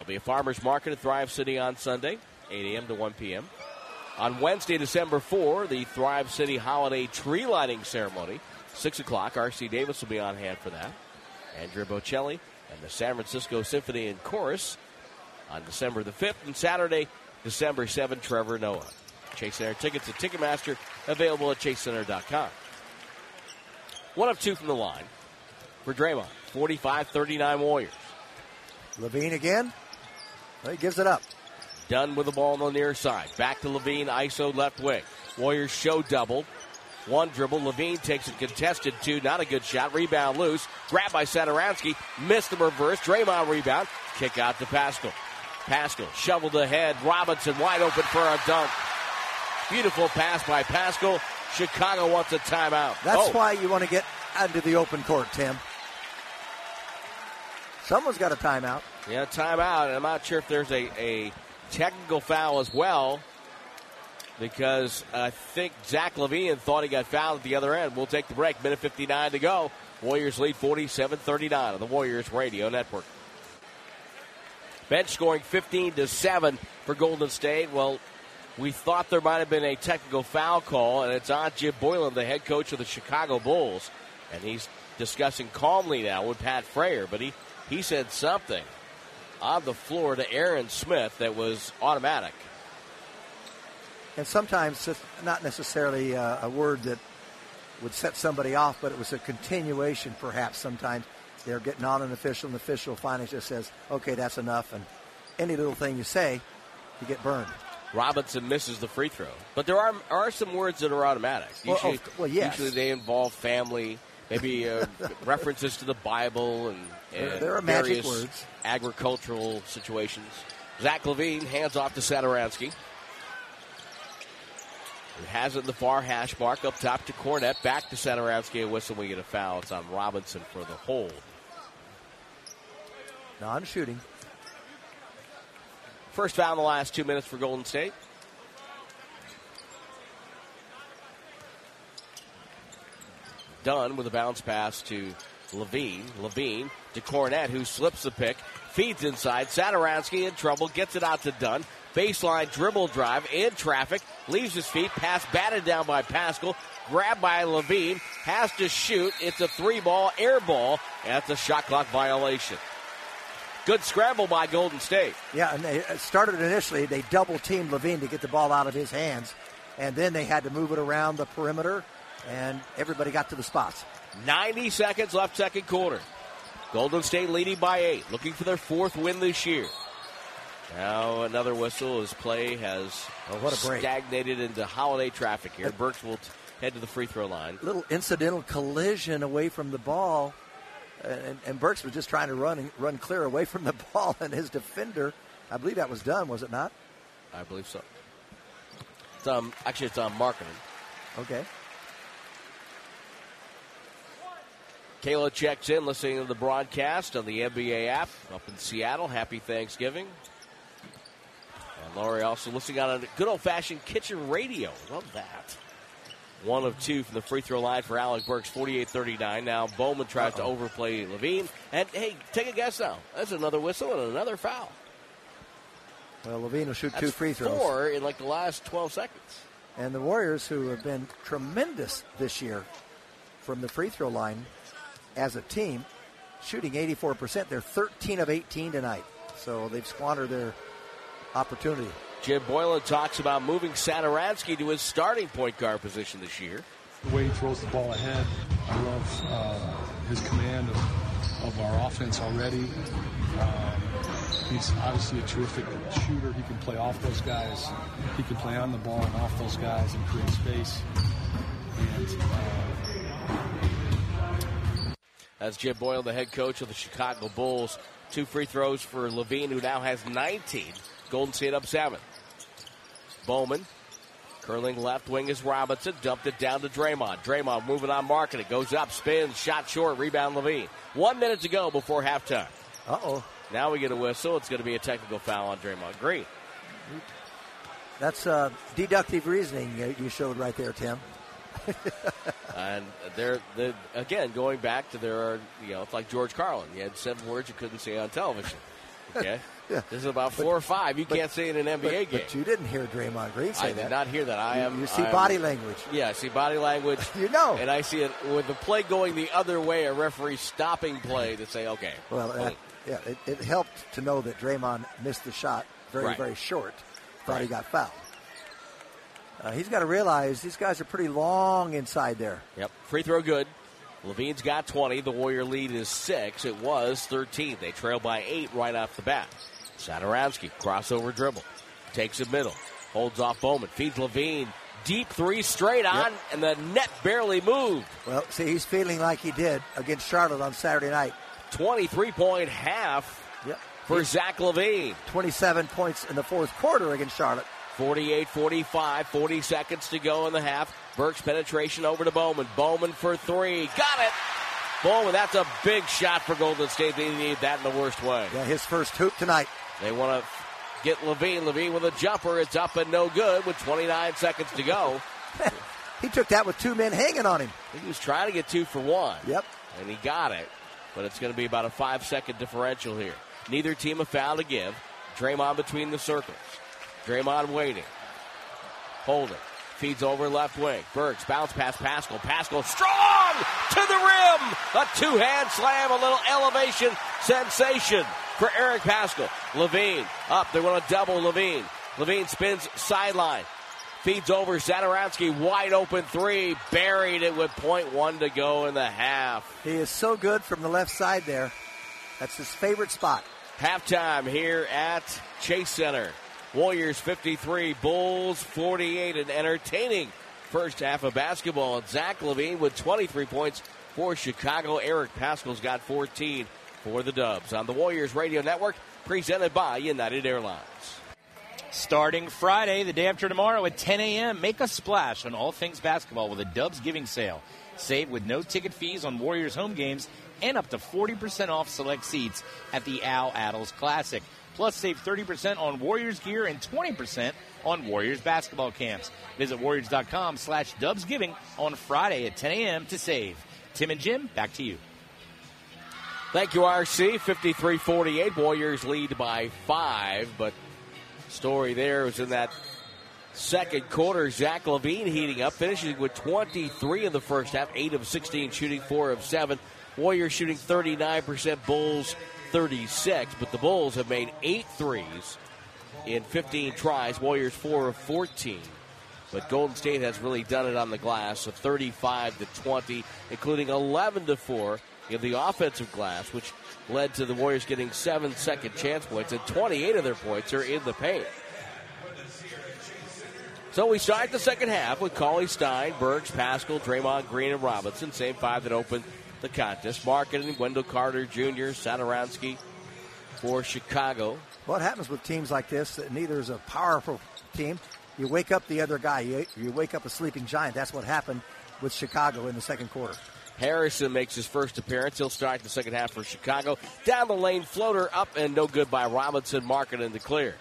There'll be a farmer's market at Thrive City on Sunday, 8 a.m. to 1 p.m. On Wednesday, December 4, the Thrive City Holiday Tree Lighting Ceremony, 6 o'clock. R.C. Davis will be on hand for that. Andrea Bocelli and the San Francisco Symphony and Chorus on December the 5th. And Saturday, December 7th, Trevor Noah. Chase Center tickets at Ticketmaster, available at chasecenter.com. One of two from the line for Draymond. 45 39 Warriors. LaVine again. Well, he gives it up. Dunn with the ball on the near side. Back to LaVine, ISO left wing. Warriors show double. One dribble. LaVine takes a contested two. Not a good shot. Rebound loose. Grabbed by Satoransky. Missed the reverse. Draymond rebound. Kick out to Paschall. Paschall shoveled ahead. Robinson wide open for a dunk. Beautiful pass by Paschall. Chicago wants a timeout. That's Oh, why you want to get into the open court, Tim. Someone's got a timeout. Yeah, timeout. And I'm not sure if there's a, a technical foul as well because I think Zach LaVine thought he got fouled at the other end. We'll take the break. Minute 59 to go. Warriors lead 47 39 on the Warriors Radio Network. Bench scoring 15 to 7 for Golden State. Well, we thought there might have been a technical foul call, and it's on Jim Boylen, the head coach of the Chicago Bulls. And he's discussing calmly now with Pat Fraher, but he, he said something on the floor to Aaron Smith that was automatic. And sometimes it's not necessarily uh, a word that would set somebody off, but it was a continuation perhaps sometimes. They're getting on an official, and the official finally just says, okay, that's enough. And any little thing you say, you get burned. Robinson misses the free throw. But there are are some words that are automatic. Well, Usually, of- well, yes. usually they involve family, maybe uh, references to the Bible and, and There- are magic various words. agricultural situations. Zach LaVine hands off to Satoransky. He has it in the far hash mark up top to Kornet. Back to Satoransky. A whistle. We get a foul. It's on Robinson for the hold. Non shooting. First foul in the last two minutes for Golden State. Dunn with a bounce pass to LaVine. LaVine to Kornet, who slips the pick, feeds inside. Satoransky in trouble, gets it out to Dunn. Baseline dribble drive in traffic, leaves his feet, pass batted down by Paschall, grabbed by LaVine, has to shoot. It's a three ball, air ball, and that's a shot clock violation. Good scramble by Golden State. Yeah, and they uh, started initially, they double teamed LaVine to get the ball out of his hands, and then they had to move it around the perimeter, and everybody got to the spots. 90 seconds left, second quarter. Golden State leading by eight, looking for their fourth win this year. Now another whistle as play has oh, what a break. stagnated into holiday traffic here. Burks will t- head to the free throw line. Little incidental collision away from the ball, and, and Burks was just trying to run run clear away from the ball, and his defender, I believe that was Dunn, was it not? I believe so. It's um, actually it's on Markkanen. Okay. Kayla checks in, listening to the broadcast on the NBA app up in Seattle. Happy Thanksgiving. And Laurie also listening on a good old fashioned kitchen radio. Love that. One of two from the free throw line for Alec Burks, 48 39. Now Bowman tries Uh-oh. to overplay LaVine. And hey, take a guess now. That's another whistle and another foul. Well, LaVine will shoot That's two free throws. Four in like the last 12 seconds. And the Warriors, who have been tremendous this year from the free throw line, as a team, shooting 84%. They're 13 of 18 tonight. So they've squandered their opportunity. Jim Boylen talks about moving Satoransky to his starting point guard position this year. The way he throws the ball ahead, I love uh, his command of, of, our offense already. Um, he's obviously a terrific shooter. He can play off those guys. He can play on the ball and off those guys and create space. And uh, that's Jim Boylen, the head coach of the Chicago Bulls. Two free throws for LaVine, who now has 19. Golden State up seven. Bowman curling left wing is Robinson. Dumped it down to Draymond. Draymond moving on Markkanen. Goes up, spins, shot short, rebound LaVine. One minute to go before halftime. Uh oh. Now we get a whistle. It's going to be a technical foul on Draymond Green. That's uh, deductive reasoning you showed right there, Tim. and they're, they're, again going back to there are you know it's like George Carlin. You had seven words you couldn't say on television. Okay, yeah. this is about four but, or five you but, can't say in an NBA but, game. But you didn't hear Draymond Green say I that. I did not hear that. I you, am. You see am, body language. Yeah, I see body language. you know, and I see it with the play going the other way. A referee stopping play to say, okay. Well, uh, yeah, it, it, helped to know that Draymond missed the shot very right. very short. Thought right. he got fouled. Uh, he's got to realize these guys are pretty long inside there. Yep. Free throw good. LaVine's got 20. The Warrior lead is six. It was 13. They trail by eight right off the bat. Satoransky, crossover dribble. Takes it middle. Holds off Bowman. Feeds LaVine. Deep three straight on, yep. and the net barely moved. Well, see, he's feeling like he did against Charlotte on Saturday night. 23 point half yep. for he's Zach LaVine. 27 points in the fourth quarter against Charlotte. 48 45, 40 seconds to go in the half. Burks penetration over to Bowman. Bowman for three. Got it! Bowman, that's a big shot for Golden State. They need that in the worst way. Yeah, his first hoop tonight. They want to get LaVine. LaVine with a jumper. It's up and no good with 29 seconds to go. he took that with two men hanging on him. He was trying to get two for one. Yep. And he got it. But it's going to be about a five second differential here. Neither team a foul to give. Draymond between the circles. Draymond waiting. Holding. Feeds over left wing. Burks bounce past Paschall. Paschall strong to the rim. A two hand slam, a little elevation sensation for Eric Paschall. LaVine up. They want to double LaVine. LaVine spins sideline. Feeds over Satoransky, wide open three, buried it with point one to go in the half. He is so good from the left side there. That's his favorite spot. Halftime here at Chase Center. Warriors 53, Bulls 48. An entertaining first half of basketball. Zach LaVine with 23 points for Chicago. Eric Paschall's got 14 for the Dubs on the Warriors Radio Network, presented by United Airlines. Starting Friday, the day after tomorrow at 10 a.m., make a splash on all things basketball with a Dubs giving sale. Save with no ticket fees on Warriors home games and up to 40% off select seats at the Al Attles Classic. Plus, save 30% on Warriors gear and 20% on Warriors basketball camps. Visit Warriors.com slash Dubsgiving on Friday at 10 a.m. to save. Tim and Jim, back to you. Thank you, RC. 53 48. Warriors lead by five, but story there was in that second quarter. Zach LaVine heating up, finishing with 23 in the first half, 8 of 16 shooting, 4 of 7. Warriors shooting 39%, Bulls 36, but the Bulls have made eight threes in 15 tries, Warriors 4 of 14. But Golden State has really done it on the glass, of 35 to 20, including 11 to 4 in the offensive glass, which led to the Warriors getting seven second chance points, and 28 of their points are in the paint. So we start the second half with Cauley Stein, Burks, Paschall, Draymond Green, and Robinson. Same five that opened the contest. Markkanen, Wendell Carter Jr., Satoransky for Chicago. What happens with teams like this? Neither is a powerful team. You wake up the other guy. You, you wake up a sleeping giant. That's what happened with Chicago in the second quarter. Harrison makes his first appearance. He'll start the second half for Chicago. Down the lane, floater up and no good by Robinson. Market in the clear.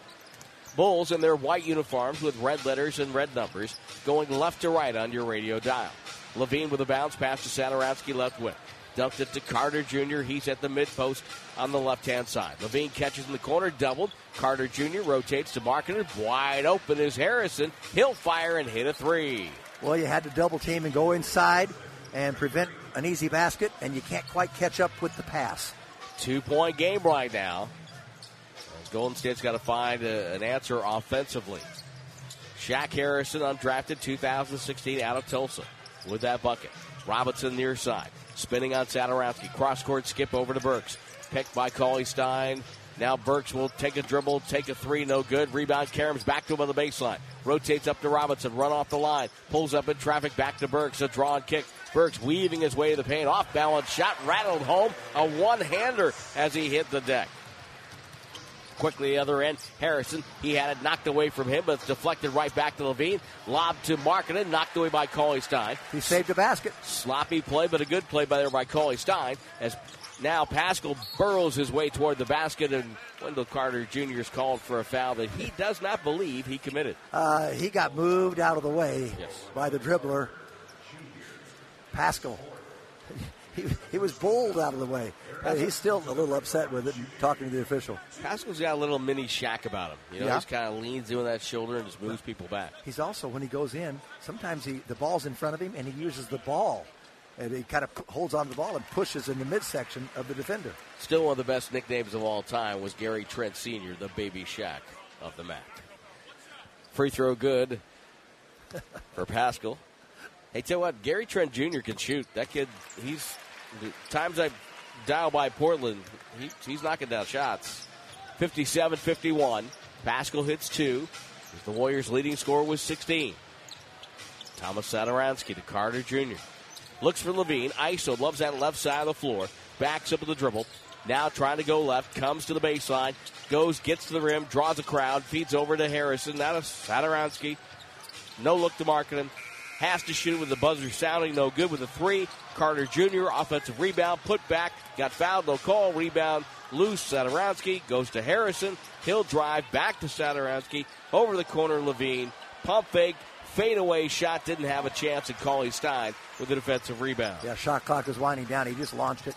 Bulls in their white uniforms with red letters and red numbers going left to right on your radio dial. LaVine with a bounce pass to Satoransky left wing. Dumped it to Carter Jr. He's at the mid post on the left hand side. LaVine catches in the corner, doubled. Carter Jr. rotates to Markkanen. Wide open is Harrison. He'll fire and hit a three. Well, you had to double team and go inside and prevent an easy basket, and you can't quite catch up with the pass. Two point game right now. Golden State's got to find a, an answer offensively. Shaq Harrison, undrafted 2016 out of Tulsa with that bucket. Robinson near side. Spinning on Satoransky. Cross court skip over to Burks. Picked by Cauley Stein. Now Burks will take a dribble, take a three, no good. Rebound, Karam's back to him on the baseline. Rotates up to Robinson, run off the line. Pulls up in traffic, back to Burks. A draw and kick. Burks weaving his way to the paint. Off balance shot, rattled home. A one hander as he hit the deck quickly the other end. Harrison, he had it knocked away from him, but it's deflected right back to LaVine. Lob to Markkanen, knocked away by Cauley Stein. He saved the basket. Sloppy play, but a good play by there by Cauley Stein. As now Paschall burrows his way toward the basket, and Wendell Carter Jr. is called for a foul that he does not believe he committed. Uh, he got moved out of the way yes. by the dribbler, Paschall. He, he was bowled out of the way. Uh, he's still a little upset with it and talking to the official. Paschall's got a little mini Shaq about him. You know, Yeah. he's kind of leans in with that shoulder and just moves people back. He's also when he goes in, sometimes he the ball's in front of him and he uses the ball. And he kind of holds on to the ball and pushes in the midsection of the defender. Still one of the best nicknames of all time was Gary Trent Sr., the baby Shaq of the MAC. Free throw good for Paschall. Hey, tell you what, Gary Trent Jr. can shoot. That kid, he's the times I dial by Portland, he, he's knocking down shots. 57 51. Paschall hits two. The Warriors' leading scorer was 16. Thomas Satoransky to Carter Jr. Looks for LaVine. ISO loves that left side of the floor. Backs up with the dribble. Now trying to go left. Comes to the baseline. Goes, gets to the rim. Draws a crowd. Feeds over to Harrison. Now to Satoransky. No look to Markkanen. Has to shoot with the buzzer sounding. No good with a three. Carter Jr. Offensive rebound. Put back. Got fouled. No call. Rebound. Loose. Satoransky goes to Harrison. He'll drive back to Satoransky. Over the corner. LaVine. Pump fake. Fadeaway shot. Didn't have a chance. And Cauley Stein with the defensive rebound. Yeah, shot clock was winding down. He just launched it.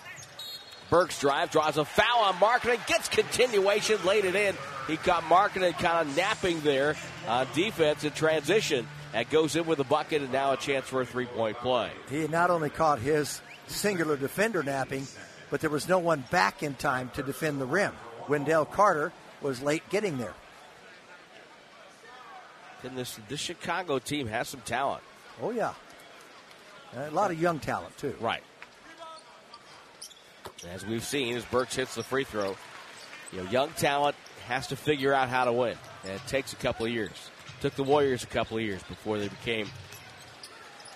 Burks drive, draws a foul on Markkanen, gets continuation, laid it in. He caught Markkanen kind of napping there on defense in transition. That goes in with a bucket, and now a chance for a three point play. He not only caught his singular defender napping, but there was no one back in time to defend the rim. Wendell Carter was late getting there. And this, this Chicago team has some talent. Oh, yeah. A lot of young talent, too. Right. As we've seen, as Burks hits the free throw, you know, young talent has to figure out how to win. And it takes a couple of years. Took the Warriors a couple of years before they became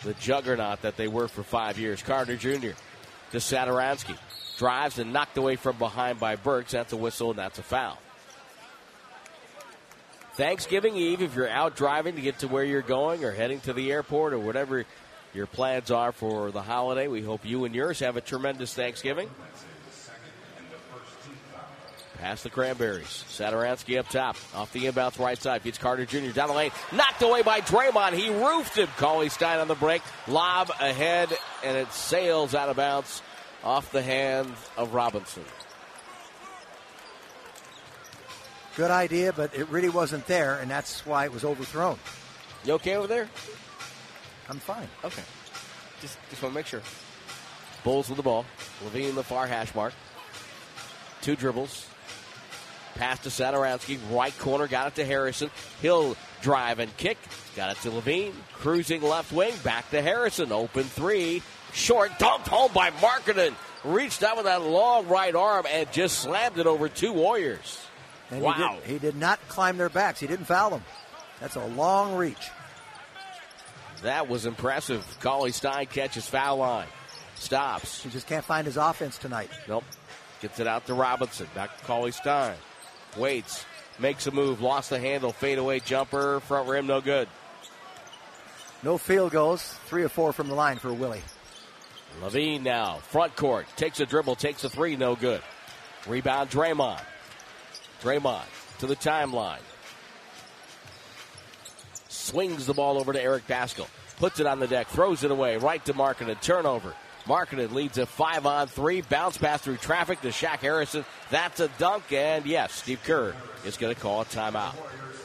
the juggernaut that they were for five years. Carter Jr. to Satoransky. Drives and knocked away from behind by Burks. That's a whistle and that's a foul. Thanksgiving Eve, if you're out driving to get to where you're going or heading to the airport or whatever your plans are for the holiday. We hope you and yours have a tremendous Thanksgiving. Past the Cranberries. Satoransky up top. Off the inbounds right side. Feeds Carter Jr. down the lane. Knocked away by Draymond. He roofed him. Cauley Stein on the break. Lob ahead, and it sails out of bounds off the hand of Robinson. Good idea, but it really wasn't there, and that's why it was overthrown. You okay over there? I'm fine. Okay. Just just want to make sure. Bulls with the ball. LaVine the far hash mark. Two dribbles. Pass to Satoransky. Right corner. Got it to Harrison. He'll drive and kick. Got it to LaVine. Cruising left wing. Back to Harrison. Open three. Short. Dumped home by Markkanen. Reached out with that long right arm and just slammed it over two Warriors. And wow. He did, he did not climb their backs. He didn't foul them. That's a long reach. That was impressive. Cauley Stein catches foul line. Stops. He just can't find his offense tonight. Nope. Gets it out to Robinson. Back to Cauley Stein. Waits. Makes a move. Lost the handle. Fade away jumper. Front rim. No good. No field goals. Three or four from the line for Willie. LaVine now. Front court. Takes a dribble. Takes a three. No good. Rebound Draymond. Draymond to the timeline. Swings the ball over to Eric Paschall. Puts it on the deck. Throws it away. Right to Mark, and a Turnover. Markkanen leads a five on three. Bounce pass through traffic to Shaq Harrison. That's a dunk. And yes, Steve Kerr is going to call a timeout.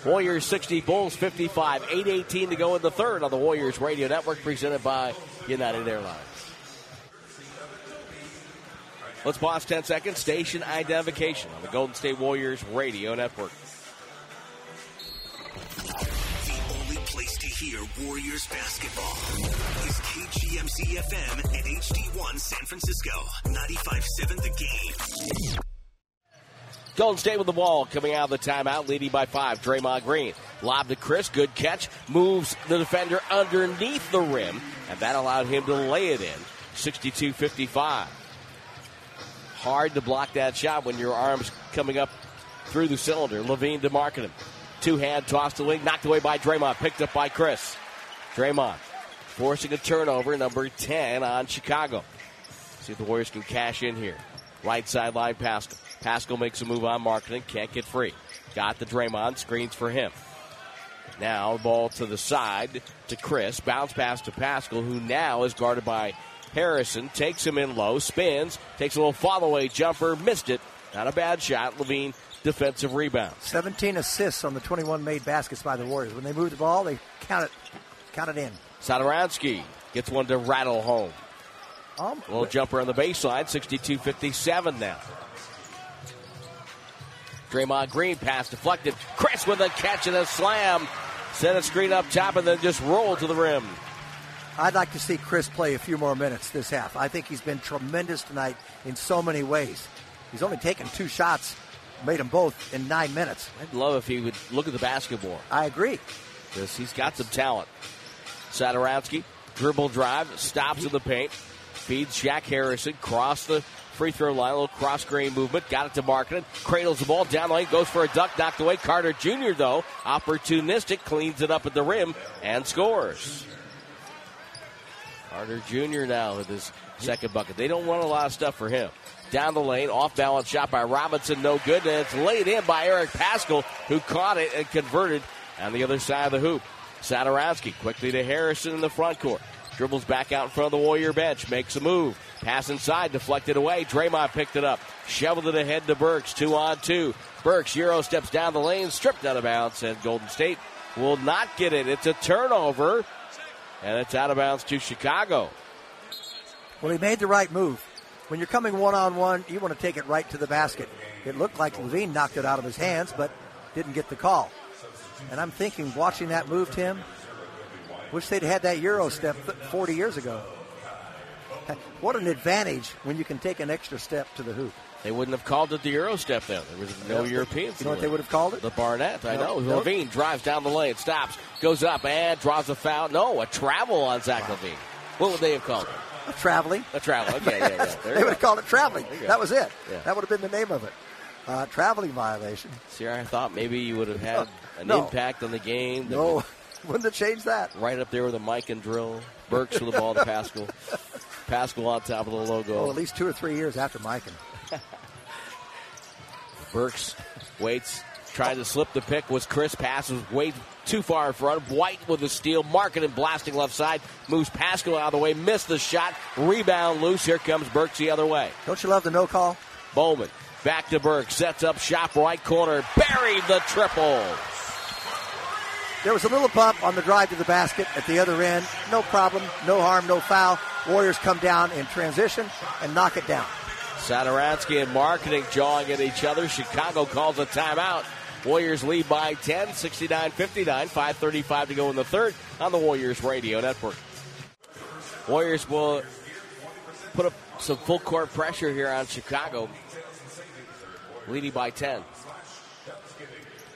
Warriors 60, Bulls 55. 8.18 to go in the third on the Warriors Radio Network presented by United Airlines. Let's pause 10 seconds. Station identification on the Golden State Warriors Radio Network. Hear Warriors basketball is KGMZ FM and HD1 San Francisco. 95.7 The Game. Golden State with the ball coming out of the timeout, leading by five. Draymond Green. Lob to Chriss. Good catch. Moves the defender underneath the rim, and that allowed him to lay it in. 62 55. Hard to block that shot when your arm's coming up through the cylinder. LaVine to Markkanen. Two hand toss to wing, knocked away by Draymond, picked up by Chriss. Draymond forcing a turnover, number 10 on Chicago. See if the Warriors can cash in here. Right sideline, Paschall. Paschall makes a move on Markkanen, can't get free. Got the Draymond, screens for him. Now, ball to the side to Chriss. Bounce pass to Paschall, who now is guarded by Harrison. Takes him in low, spins, takes a little follow away jumper, missed it. Not a bad shot. LaVine, defensive rebound. 17 assists on the 21 made baskets by the Warriors. When they move the ball, they count it, count it in. Satoransky gets one to rattle home. Um, A little jumper on the baseline, 62 57 now. Draymond Green pass deflected. Chriss with a catch and a slam. Set a screen up top and then just roll to the rim. I'd like to see Chriss play a few more minutes this half. I think he's been tremendous tonight in so many ways. He's only taken two shots, made them both in nine minutes. I'd love if he would look at the basketball I agree. because he's got some talent. Satoransky, dribble drive, stops in the paint, feeds Shaq Harrison, cross the free throw line, a little cross grain movement, got it to Markkanen, cradles the ball down the lane, goes for a duck, knocked away. Carter Jr., though, opportunistic, cleans it up at the rim and scores. Carter Jr. now with his second bucket. They don't want a lot of stuff for him. Down the lane, off balance shot by Robinson, no good, and it's laid in by Eric Paschall, who caught it and converted on the other side of the hoop. Satoransky quickly to Harrison in the front court. Dribbles back out in front of the Warrior bench, makes a move. Pass inside, deflected away. Draymond picked it up, shoveled it ahead to Burks, two on two. Burks, Euro steps down the lane, stripped out of bounds, and Golden State will not get it. It's a turnover, and it's out of bounds to Chicago. Well, he made the right move. When you're coming one on one, you want to take it right to the basket. It looked like LaVine knocked it out of his hands, but didn't get the call. And I'm thinking, watching that move, Tim, wish they'd had that Euro step 40 years ago. What an advantage when you can take an extra step to the hoop. They wouldn't have called it the Euro step then. There was no Europeans. You know what they would have called it? The Barnett, I No, know. no. LaVine drives down the lane, stops, goes up, and draws a foul. No, a travel on Zach LaVine. What would they have called it? Traveling. A travel. Okay, yeah, yeah. There they would have called it traveling. go. That was it. Yeah. That would have been the name of it. Uh, traveling violation. See, I thought maybe you would have had an No. impact on the game. No. would Wouldn't have changed that. Right up there with the Mikan drill. Burks with the ball to Paschall. Paschall on top of the logo. Oh, at least two or three years after Mikan. Burks waits, trying to slip the pick. Was Chriss passes way too far in front. White with the steal, Markkanen blasting left side, moves Paschall out of the way, missed the shot, rebound loose. Here comes Burks the other way. Don't you love the no call? Bowman back to Burke. sets up shop right corner, buried the triple. There was a little bump on the drive to the basket at the other end. No problem, no harm, no foul. Warriors come down in transition and knock it down. Satoransky and Markkanen jawing at each other. Chicago calls a timeout. Warriors lead by 10, 69 59, 5.35 to go in the third on the Warriors Radio Network. Warriors will put up some full court pressure here on Chicago, leading by 10.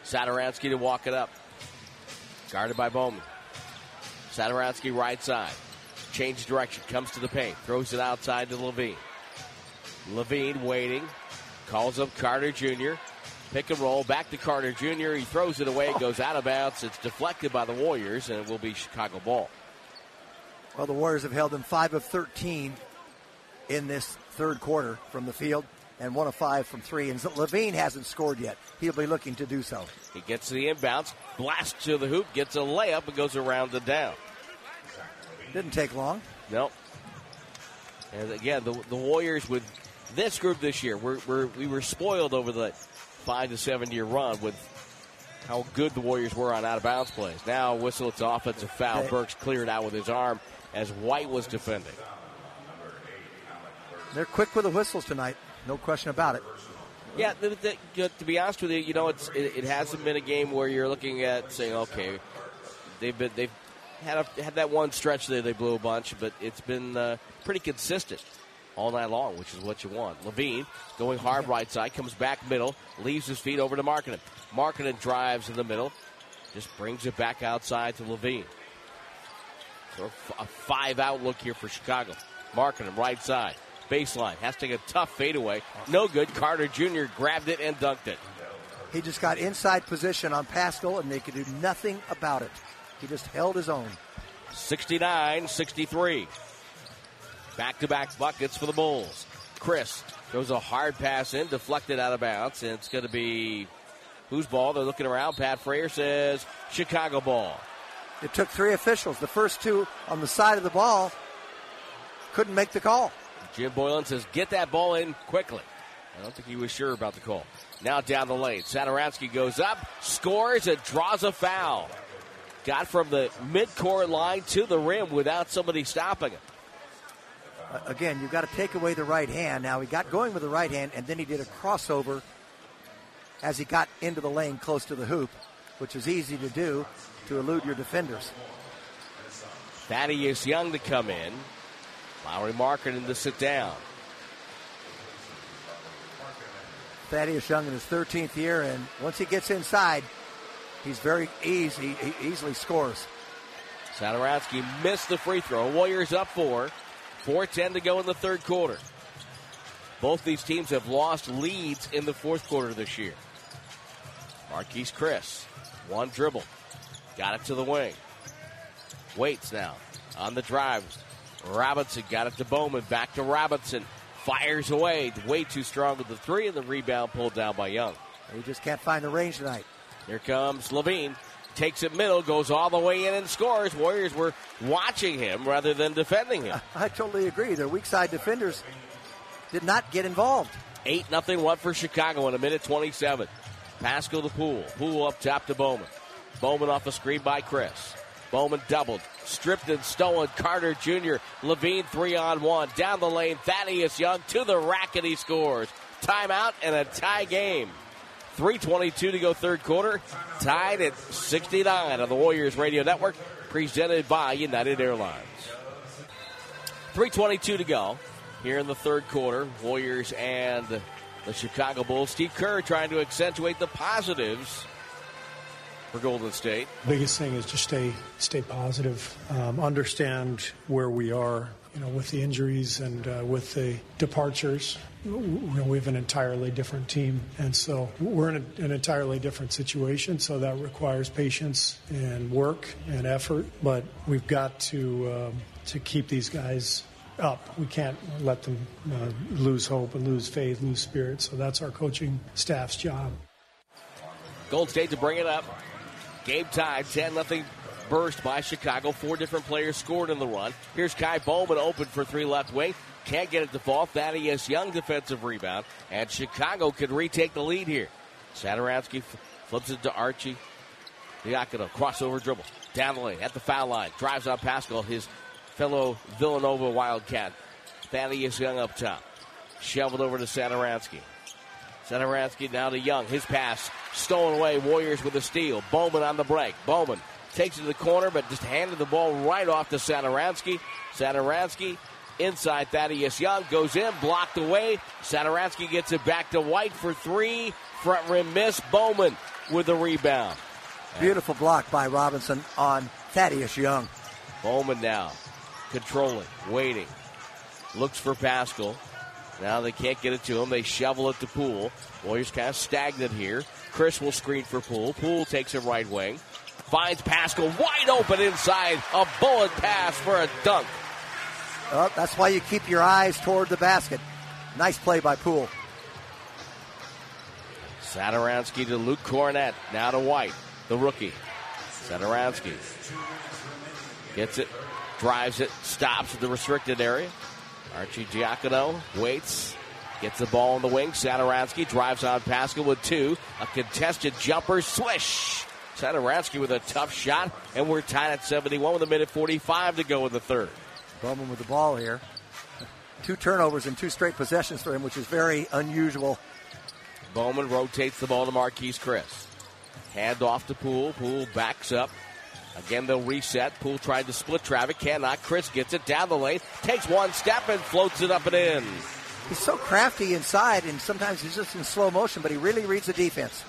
Satoransky to walk it up. Guarded by Bowman. Satoransky right side. Change direction, comes to the paint, throws it outside to LaVine. LaVine waiting, calls up Carter Jr. Pick and roll back to Carter Jr. He throws it away, goes out of bounds. It's deflected by the Warriors, and it will be Chicago ball. Well, the Warriors have held them 5 of 13 in this third quarter from the field and 1 of 5 from 3. And LaVine hasn't scored yet. He'll be looking to do so. He gets the inbounds, blasts to the hoop, gets a layup, and goes around and down. Didn't take long. Nope. And again, the, the Warriors with this group this year, we're, we're, we were spoiled over the five to seven year run with how good the Warriors were on out of bounds plays. Now, whistle, it's offensive foul. Burks cleared out with his arm as White was defending. They're quick with the whistles tonight. No question about it. Yeah, the, the, to be honest with you, you know, it's it, it hasn't been a game where you're looking at saying, okay, they've been they've had a, had that one stretch there they blew a bunch, but it's been uh, pretty consistent all night long, which is what you want. LaVine going hard right side, comes back middle, leaves his feet over to Markkanen. Markkanen drives in the middle, just brings it back outside to LaVine. So a five out look here for Chicago. Markkanen right side. Baseline. Has to take a tough fadeaway. No good. Carter Jr. grabbed it and dunked it. He just got inside position on Paschall, and they could do nothing about it. He just held his own. 69 63. Back to back buckets for the Bulls. Chriss throws a hard pass in, deflected out of bounds, and it's going to be whose ball? They're looking around. Pat Fraher says Chicago ball. It took three officials. The first two on the side of the ball couldn't make the call. Jim Boylen says, get that ball in quickly. I don't think he was sure about the call. Now down the lane. Satoransky goes up, scores, and draws a foul. Got from the midcourt line to the rim without somebody stopping him. Again, you've got to take away the right hand. Now, he got going with the right hand, and then he did a crossover as he got into the lane close to the hoop, which is easy to do to elude your defenders. Thaddeus Young to come in. Lauri Markkanen to sit down. Thaddeus Young in his 13th year, and once he gets inside, he's very easy. He easily scores. Satoransky missed the free throw. Warriors up four. 4.10 to go in the third quarter. Both these teams have lost leads in the fourth quarter this year. Marquese Chriss, one dribble. Got it to the wing. Waits now on the drive. Robinson got it to Bowman. Back to Robinson. Fires away. Way too strong with the three, and the rebound pulled down by Young. He just can't find the range tonight. Here comes LaVine. Takes it middle, goes all the way in and scores. Warriors were watching him rather than defending him. I totally agree. Their weak side defenders did not get involved. 8 nothing one for Chicago in a minute 27. Paschall to Poole. Poole up top to Bowman. Bowman off a screen by Chriss. Bowman doubled. Stripped and stolen. Carter Jr. LaVine three on one. Down the lane. Thaddeus Young to the rack and he scores. Timeout and a tie game. 3.22 to go third quarter. Tied at 69 on the Warriors Radio Network. Presented by United Airlines. 3.22 to go here in the third quarter. Warriors and the Chicago Bulls. Steve Kerr trying to accentuate the positives for Golden State. Biggest thing is just stay stay positive, um, understand where we are. You know, with the injuries and uh, with the departures, we have an entirely different team, and so we're in a, an entirely different situation. So that requires patience and work and effort. But we've got to um, to keep these guys up. We can't let them uh, lose hope and lose faith, lose spirit. So that's our coaching staff's job. Gold State to bring it up. Game tied, 10 0 burst by Chicago. Four different players scored in the run. Here's Ky Bowman open for three left wing. Can't get it to fall. Thaddeus Young defensive rebound. And Chicago could retake the lead here. Satoransky flips it to Archie. Diacono, crossover dribble. Down the lane, at the foul line. Drives on Paschall, his fellow Villanova Wildcat. Thaddeus Young up top. Shoveled over to Satoransky. Satoransky now to Young. His pass stolen away. Warriors with a steal. Bowman on the break. Bowman takes it to the corner, but just handed the ball right off to Satoransky. Satoransky inside Thaddeus Young goes in, blocked away. Satoransky gets it back to White for three. Front rim miss. Bowman with the rebound. Beautiful block by Robinson on Thaddeus Young. Bowman now controlling, waiting. Looks for Paschall. Now they can't get it to him. They shovel it to Poole. Warriors kind of stagnant here. Chriss will screen for Poole. Poole takes it right wing. Finds Paschall wide open inside. A bullet pass for a dunk. Well, that's why you keep your eyes toward the basket. Nice play by Poole. Satoransky to Luke Kornet. Now to White, the rookie. Satoransky gets it, drives it, stops at the restricted area. Arcidiacono waits, gets the ball in the wing. Satoransky drives on Paschall with two. A contested jumper, swish. Satoransky with a tough shot, and we're tied at 71 with a minute 45 to go in the third. Bowman with the ball here. Two turnovers and two straight possessions for him, which is very unusual. Bowman rotates the ball to Marquese Chriss. Hand off to Poole. Poole backs up. Again, they'll reset. Poole tried to split traffic. Cannot. Chriss gets it down the lane. Takes one step and floats it up and in. He's so crafty inside, and sometimes he's just in slow motion, but he really reads the defense.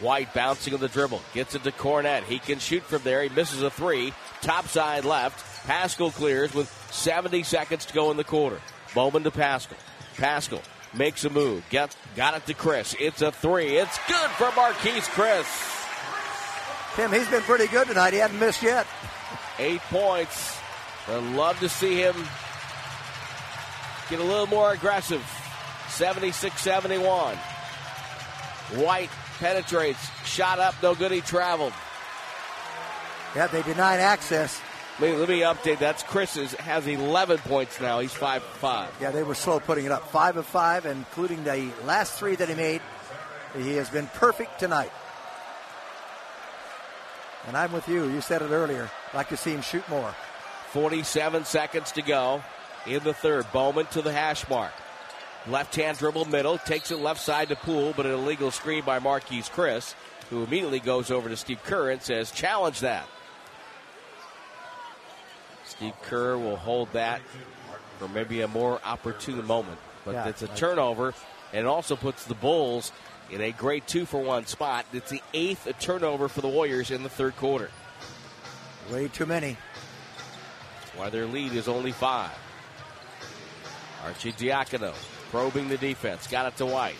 White bouncing on the dribble. Gets it to Kornet. He can shoot from there. He misses a three. Top side left. Paschall clears with 70 seconds to go in the quarter. Bowman to Paschall. Paschall makes a move. Get, got it to Chriss. It's a three. It's good for Marquese Chriss. Tim, he's been pretty good tonight. He hasn't missed yet. Eight points. I'd love to see him get a little more aggressive. 76 71. White penetrates. Shot up, no good. He traveled. Yeah, they denied access. Let me, let me update. That's Chriss's. Has 11 points now. He's 5 5. Yeah, they were slow putting it up. 5 of 5, including the last three that he made. He has been perfect tonight. And I'm with you. You said it earlier. like to see him shoot more. 47 seconds to go in the third. Bowman to the hash mark. Left hand dribble middle. Takes it left side to Poole, but an illegal screen by Marquese Chriss, who immediately goes over to Steve Kerr and says, challenge that. Steve Kerr will hold that for maybe a more opportune moment. But Yeah. it's a turnover, and it also puts the Bulls in a great two for one spot. It's the eighth turnover for the Warriors in the third quarter. Way too many. That's why their lead is only five. Arcidiacono probing the defense. Got it to White.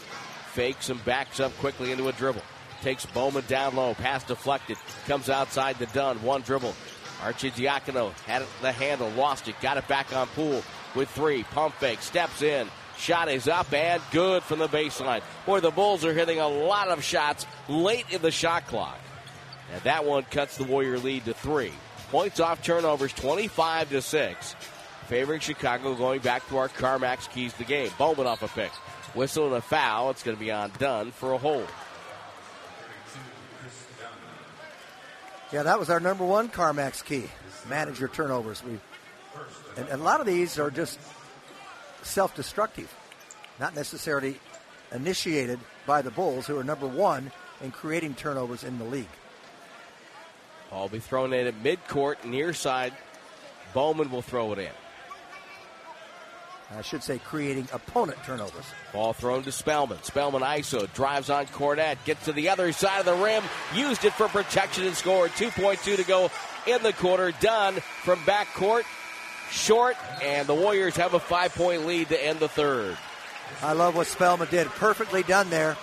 Fakes and backs up quickly into a dribble. Takes Bowman down low. Pass deflected. Comes outside the Dunn. One dribble. Arcidiacono had the handle. Lost it. Got it back on Poole with three. Pump fake. Steps in. Shot is up and good from the baseline. Boy, the Bulls are hitting a lot of shots late in the shot clock. And that one cuts the Warrior lead to three. Points off turnovers 25 to 6. Favoring Chicago going back to our CarMax keys the game. Bowman off a pick. Whistle and a foul. It's going to be on Dunn for a hold. Yeah, that was our number one CarMax key. Manage your turnovers. We, and, and a lot of these are just self-destructive, not necessarily initiated by the Bulls, who are number one in creating turnovers in the league. Ball be thrown in at midcourt, near side. Bowman will throw it in. I should say, creating opponent turnovers. Ball thrown to Spellman. Spellman ISO drives on Kornet, gets to the other side of the rim, used it for protection and scored. 2.2 to go in the quarter. Dunn from backcourt, short, and the Warriors have a five point lead to end the third. I love what Spellman did. Perfectly done there.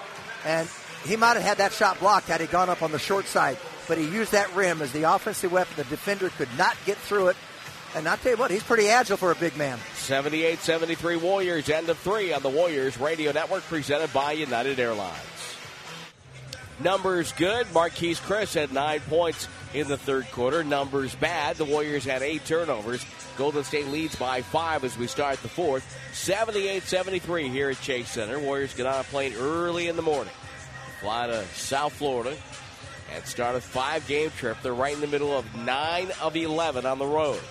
And he might have had that shot blocked had he gone up on the short side. But he used that rim as the offensive weapon. The defender could not get through it. And I'll tell you what, he's pretty agile for a big man. 78 73 Warriors, end of three on the Warriors Radio Network, presented by United Airlines. Numbers good. Marquese Chriss had nine points in the third quarter. Numbers bad. The Warriors had eight turnovers. Golden State leads by five as we start the fourth. 78 73 here at Chase Center. Warriors get on a plane early in the morning, fly to South Florida, and start a five game trip. They're right in the middle of nine of 11 on the road.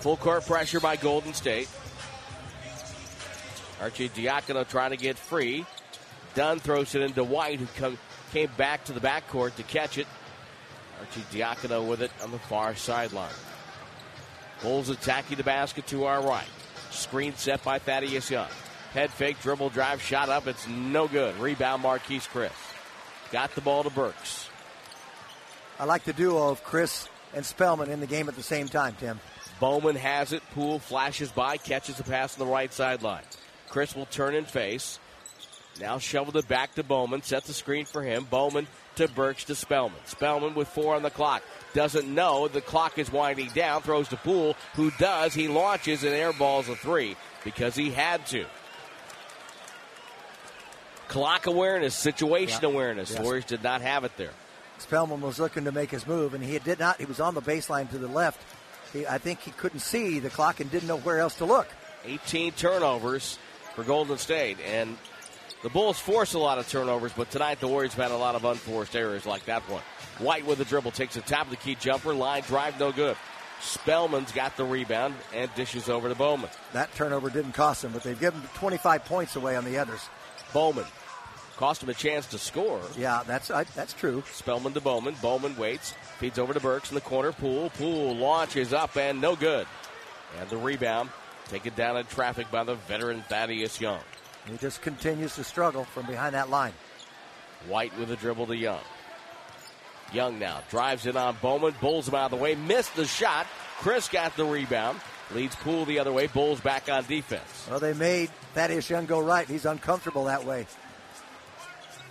Full court pressure by Golden State. Arcidiacono trying to get free. Dunn throws it into White, who come, came back to the backcourt to catch it. Arcidiacono with it on the far sideline. Bulls attacking the basket to our right. Screen set by Thaddeus Young. Head fake, dribble drive, shot up. It's no good. Rebound, Marquese Chriss. Got the ball to Burks. I like the duo of Chriss and Spellman in the game at the same time, Tim. Bowman has it. Poole flashes by, catches a pass on the right sideline. Chriss will turn and face. Now shoveled it back to Bowman. Set the screen for him. Bowman to Burks to Spellman. Spellman with four on the clock. Doesn't know the clock is winding down. Throws to Poole, who does. He launches and airballs a three because he had to. Clock awareness, situation Yeah. awareness. Yes. The Warriors did not have it there. Spellman was looking to make his move, and he did not. He was on the baseline to the left. He, I think he couldn't see the clock and didn't know where else to look. 18 turnovers for Golden State. And the Bulls force a lot of turnovers, but tonight the Warriors have had a lot of unforced errors like that one. White with the dribble takes a top of the key jumper, line drive, no good. Spellman's got the rebound and dishes over to Bowman. That turnover didn't cost him, but they've given 25 points away on the others. Bowman cost him a chance to score. Yeah, that's uh, that's true. Spellman to Bowman. Bowman waits, feeds over to Burks in the corner. Poole, pool launches up and no good. And the rebound taken down in traffic by the veteran Thaddeus Young. He just continues to struggle from behind that line. White with a dribble to Young. Young now drives it on Bowman, bulls him out of the way, missed the shot. Chriss got the rebound, leads Poole the other way. Bulls back on defense. Well, they made Thaddeus Young go right. He's uncomfortable that way.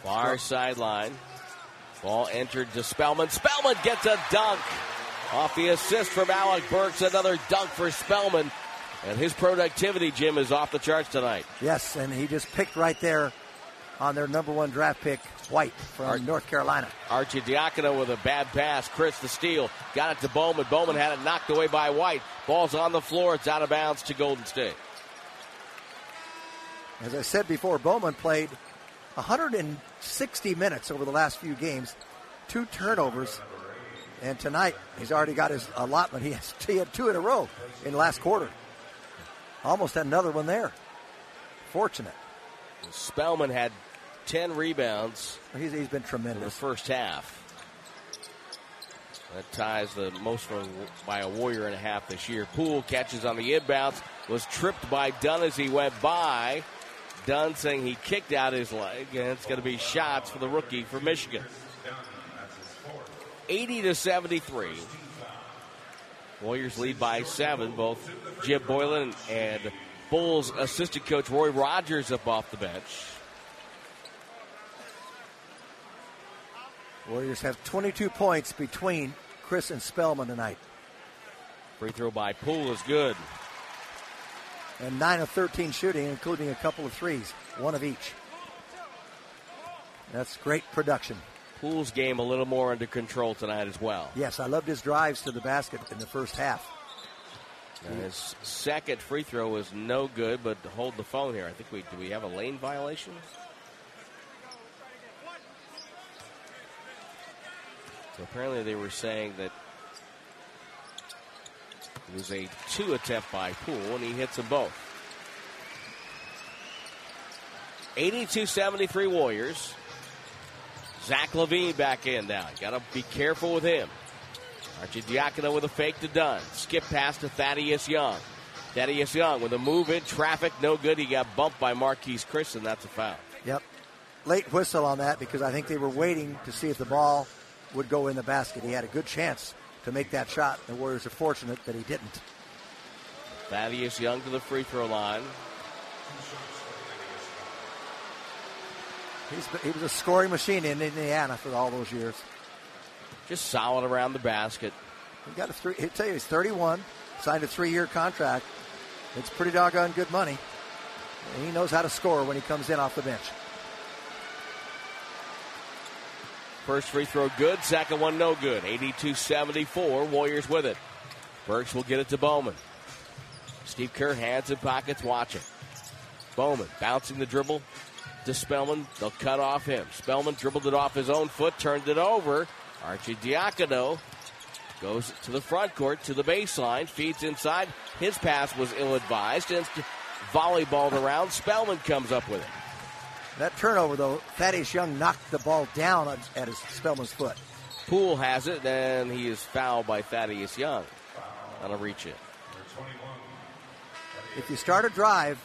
Far sideline. Ball entered to Spellman. Spellman gets a dunk off the assist from Alec Burks. Another dunk for Spellman. And his productivity, Jim, is off the charts tonight. Yes, and he just picked right there on their number one draft pick, White from Art- North Carolina. Arcidiacono with a bad pass. Chriss the steal. Got it to Bowman. Bowman had it knocked away by White. Ball's on the floor. It's out of bounds to Golden State. As I said before, Bowman played 160 minutes over the last few games, two turnovers, and tonight he's already got his allotment. He, has, he had two in a row in the last quarter. Almost had another one there. Fortunate. Spellman had 10 rebounds He's, he's been in the first half. That ties the most from by a Warrior and a half this year. Poole catches on the inbounds, was tripped by Dunn as he went by. Dunn saying he kicked out his leg, and it's going to be shots for the rookie for Michigan. 80 to 73. Warriors lead by seven. Both Jim Boylen and Bulls assistant coach Roy Rogers up off the bench. Warriors have 22 points between Chriss and Spellman tonight, Free throw by Poole is good. and 9 of 13 shooting, including a couple of threes, one of each. That's great production. Poole's game a little more under control tonight as well. Yes, I loved his drives to the basket in the first half. And his second free throw was no good, but hold the phone here. I think we do we have a lane violation? So apparently they were saying that it was a two attempt by Poole, and he hits them both. 82-73 Warriors. Zach LaVine back in now. Got to be careful with him. Arcidiacono with a fake to Dunn. Skip pass to Thaddeus Young. Thaddeus Young with a move in traffic, no good. He got bumped by Marquese Chriss, and that's a foul. Yep. Late whistle on that because I think they were waiting to see if the ball would go in the basket. He had a good chance to make that shot. The Warriors are fortunate that he didn't. Thaddeus Young to the free throw line. He was a scoring machine in Indiana for all those years. Just solid around the basket. He got a three. He'll tell you he's 31, signed a three-year contract. It's pretty doggone good money. And he knows how to score when he comes in off the bench. First free throw good, second one no good. 82-74, Warriors with it. Burks will get it to Bowman. Steve Kerr hands in pockets watching. Bowman bouncing the dribble to Spellman. They'll cut off him. Spellman dribbled it off his own foot, turned it over. Arcidiacono goes to the front court, to the baseline, feeds inside. His pass was ill advised and volleyballed around. Spellman comes up with it. That turnover, though, Thaddeus Young knocked the ball down at his Spellman's foot. Poole has it, and he is fouled by Thaddeus Young on a reach in. If you start a drive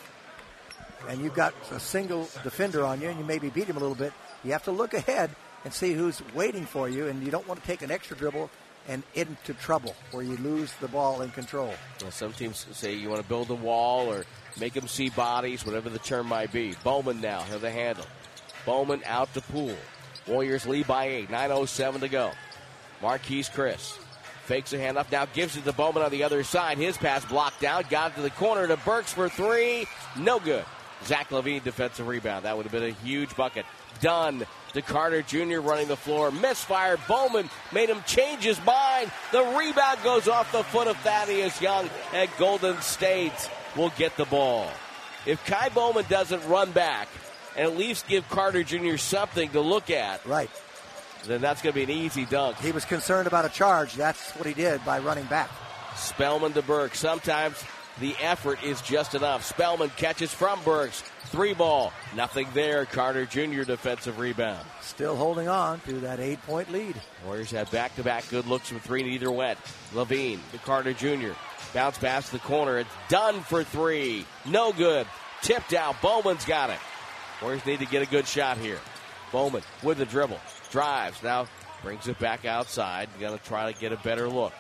and you've got a single defender on you and you maybe beat him a little bit, you have to look ahead and see who's waiting for you, and you don't want to take an extra dribble and into trouble where you lose the ball in control. Well, some teams say you want to build a wall or make them see bodies, whatever the term might be. Bowman now have the handle. Bowman out to Poole. Warriors lead by eight. 9.07 to go. Marquese Chriss fakes a handoff. Now gives it to Bowman on the other side. His pass blocked out. Got it to the corner to Burks for three. No good. Zach LaVine defensive rebound. That would have been a huge bucket. Dunn to Carter Jr. running the floor. Misfire. Bowman made him change his mind. The rebound goes off the foot of Thaddeus Young, and Golden State will get the ball. If Ky Bowman doesn't run back and at least give Carter Jr. something to look at, right, then that's going to be an easy dunk. He was concerned about a charge. That's what he did by running back. Spellman to Burke. Sometimes the effort is just enough. Spellman catches from Burks. Three ball. Nothing there. Carter Jr. defensive rebound. Still holding on to that eight point lead. Warriors have back to back good looks from three, neither went. LaVine to Carter Jr. Bounce pass to the corner. It's done for three. No good. Tipped out. Bowman's got it. Warriors need to get a good shot here. Bowman with the dribble. Drives. Now brings it back outside. Going to try to get a better look.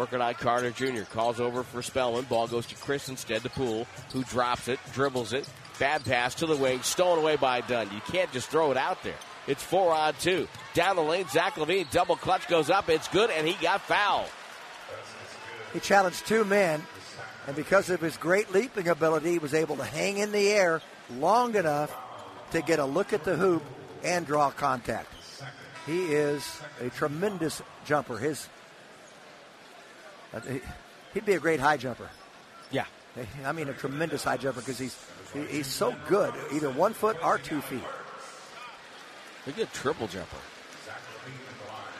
Working on Carter Jr. Calls over for Spellman. Ball goes to Chriss instead to Poole, who drops it, dribbles it. Bad pass to the wing, stolen away by Dunn. You can't just throw it out there. It's four on two. Down the lane, Zach LaVine, double clutch goes up. It's good, and he got fouled. He challenged two men, and because of his great leaping ability, he was able to hang in the air long enough to get a look at the hoop and draw contact. He is a tremendous jumper. His he'd be a great high jumper. Yeah. I mean, a tremendous high jumper because he's he's so good, either one foot or two feet. He's A good triple jumper.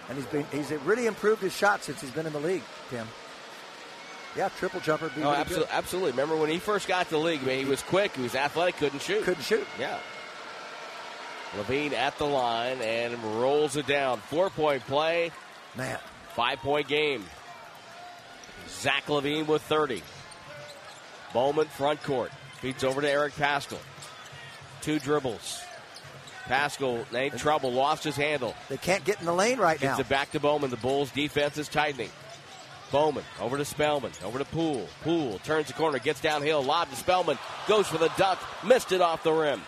And he's been he's really improved his shot since he's been in the league, Tim. Yeah, triple jumper. Be oh, really absolutely, good. absolutely. Remember when he first got to the league? I mean, he was quick, he was athletic, couldn't shoot. Couldn't shoot. Yeah. LaVine at the line and rolls it down. Four point play. Man. Five point game. Zach LaVine with 30. Bowman front court. Feeds over to Eric Paschall. Two dribbles. Paschall, named trouble, lost his handle. They can't get in the lane right now. Gets now. it back to Bowman. The Bulls defense is tightening. Bowman over to Spellman, over to Poole. Poole turns the corner, gets downhill, lob to Spellman, goes for the dunk, missed it off the rim.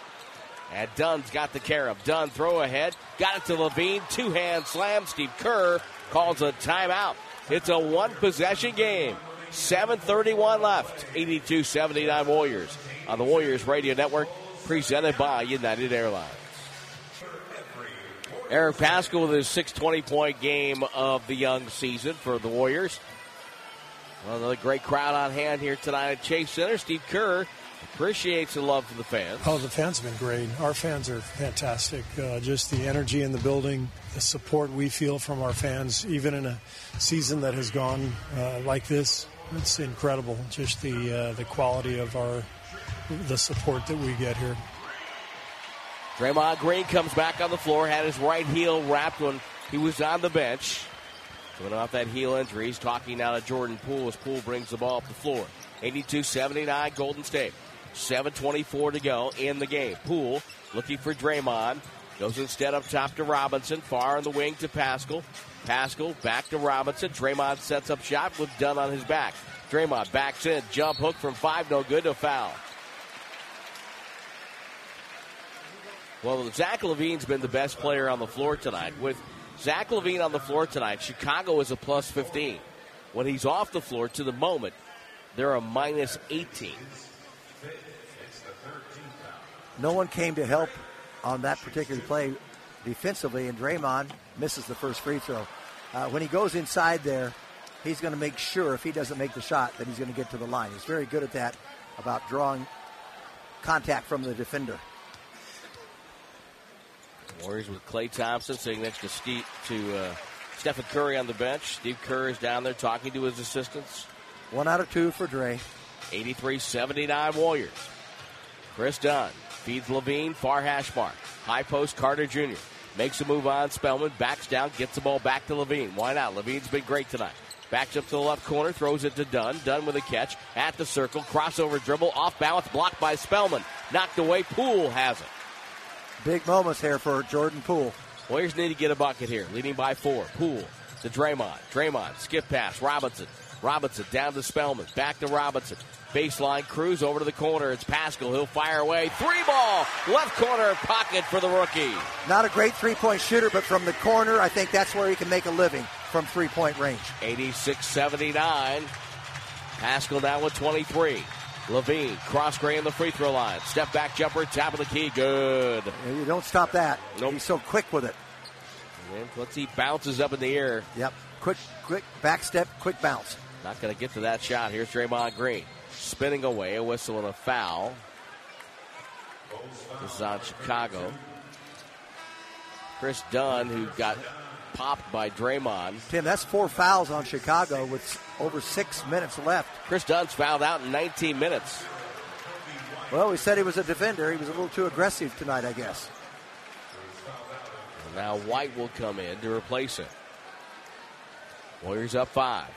And Dunn's got the care of. Dunn throw ahead, got it to LaVine, two hand slam. Steve Kerr calls a timeout. It's a one possession game. 7.31 left. 82 79 Warriors on the Warriors Radio Network, presented by United Airlines. Eric Paschall with his 620 point game of the young season for the Warriors. Another great crowd on hand here tonight at Chase Center. Steve Kerr appreciates the love for the fans. Oh, the fans have been great. Our fans are fantastic. Uh, just the energy in the building, the support we feel from our fans, even in a season that has gone uh, like this, it's incredible. Just the uh, the quality of our the support that we get here. Draymond Green comes back on the floor, had his right heel wrapped when he was on the bench. Coming off that heel injury, he's talking now to Jordan Poole as Poole brings the ball up the floor. 82 79 Golden State. 7.24 to go in the game. Poole looking for Draymond. Goes instead up top to Robinson. Far on the wing to Paschall. Paschall back to Robinson. Draymond sets up shot with Dunn on his back. Draymond backs in. Jump hook from five. No good. to foul. Well, Zach LaVine's been the best player on the floor tonight. With Zach LaVine on the floor tonight, Chicago is a plus 15. When he's off the floor to the moment, they're a minus 18. No one came to help on that particular play defensively, and Draymond misses the first free throw. Uh, when he goes inside there, he's going to make sure if he doesn't make the shot that he's going to get to the line. He's very good at that, about drawing contact from the defender. Warriors with Klay Thompson sitting next to Steve to uh, Stephen Curry on the bench. Steve Kerr is down there talking to his assistants. One out of two for Dre. 83-79 Warriors. Kris Dunn feeds LaVine, far hash mark. High post Carter Jr. Makes a move on Spellman, backs down, gets the ball back to LaVine. Why not? LaVine's been great tonight. Backs up to the left corner, throws it to Dunn. Dunn with a catch at the circle, crossover dribble, off balance, blocked by Spellman. Knocked away, Poole has it. Big moments here for Jordan Poole. Warriors need to get a bucket here, leading by four. Poole to Draymond. Draymond, skip pass, Robinson. Robinson down to Spellman, back to Robinson. Baseline cruise over to the corner. It's Paschall. He'll fire away. Three ball. Left corner pocket for the rookie. Not a great three point shooter, but from the corner, I think that's where he can make a living from three point range. 86 79. Paschall now with 23. LaVine, cross gray in the free throw line. Step back jumper, top of the key. Good. You don't stop that. Nope. He's so quick with it. And let's see, bounces up in the air. Yep. Quick, quick back step, quick bounce. Not going to get to that shot. Here's Draymond Green spinning away, a whistle and a foul. This is on Chicago. Kris Dunn, who got popped by Draymond. Tim, that's four fouls on Chicago with over six minutes left. Kris Dunn's fouled out in 19 minutes. Well, we said he was a defender. He was a little too aggressive tonight, I guess. Now White will come in to replace him. Warriors up five.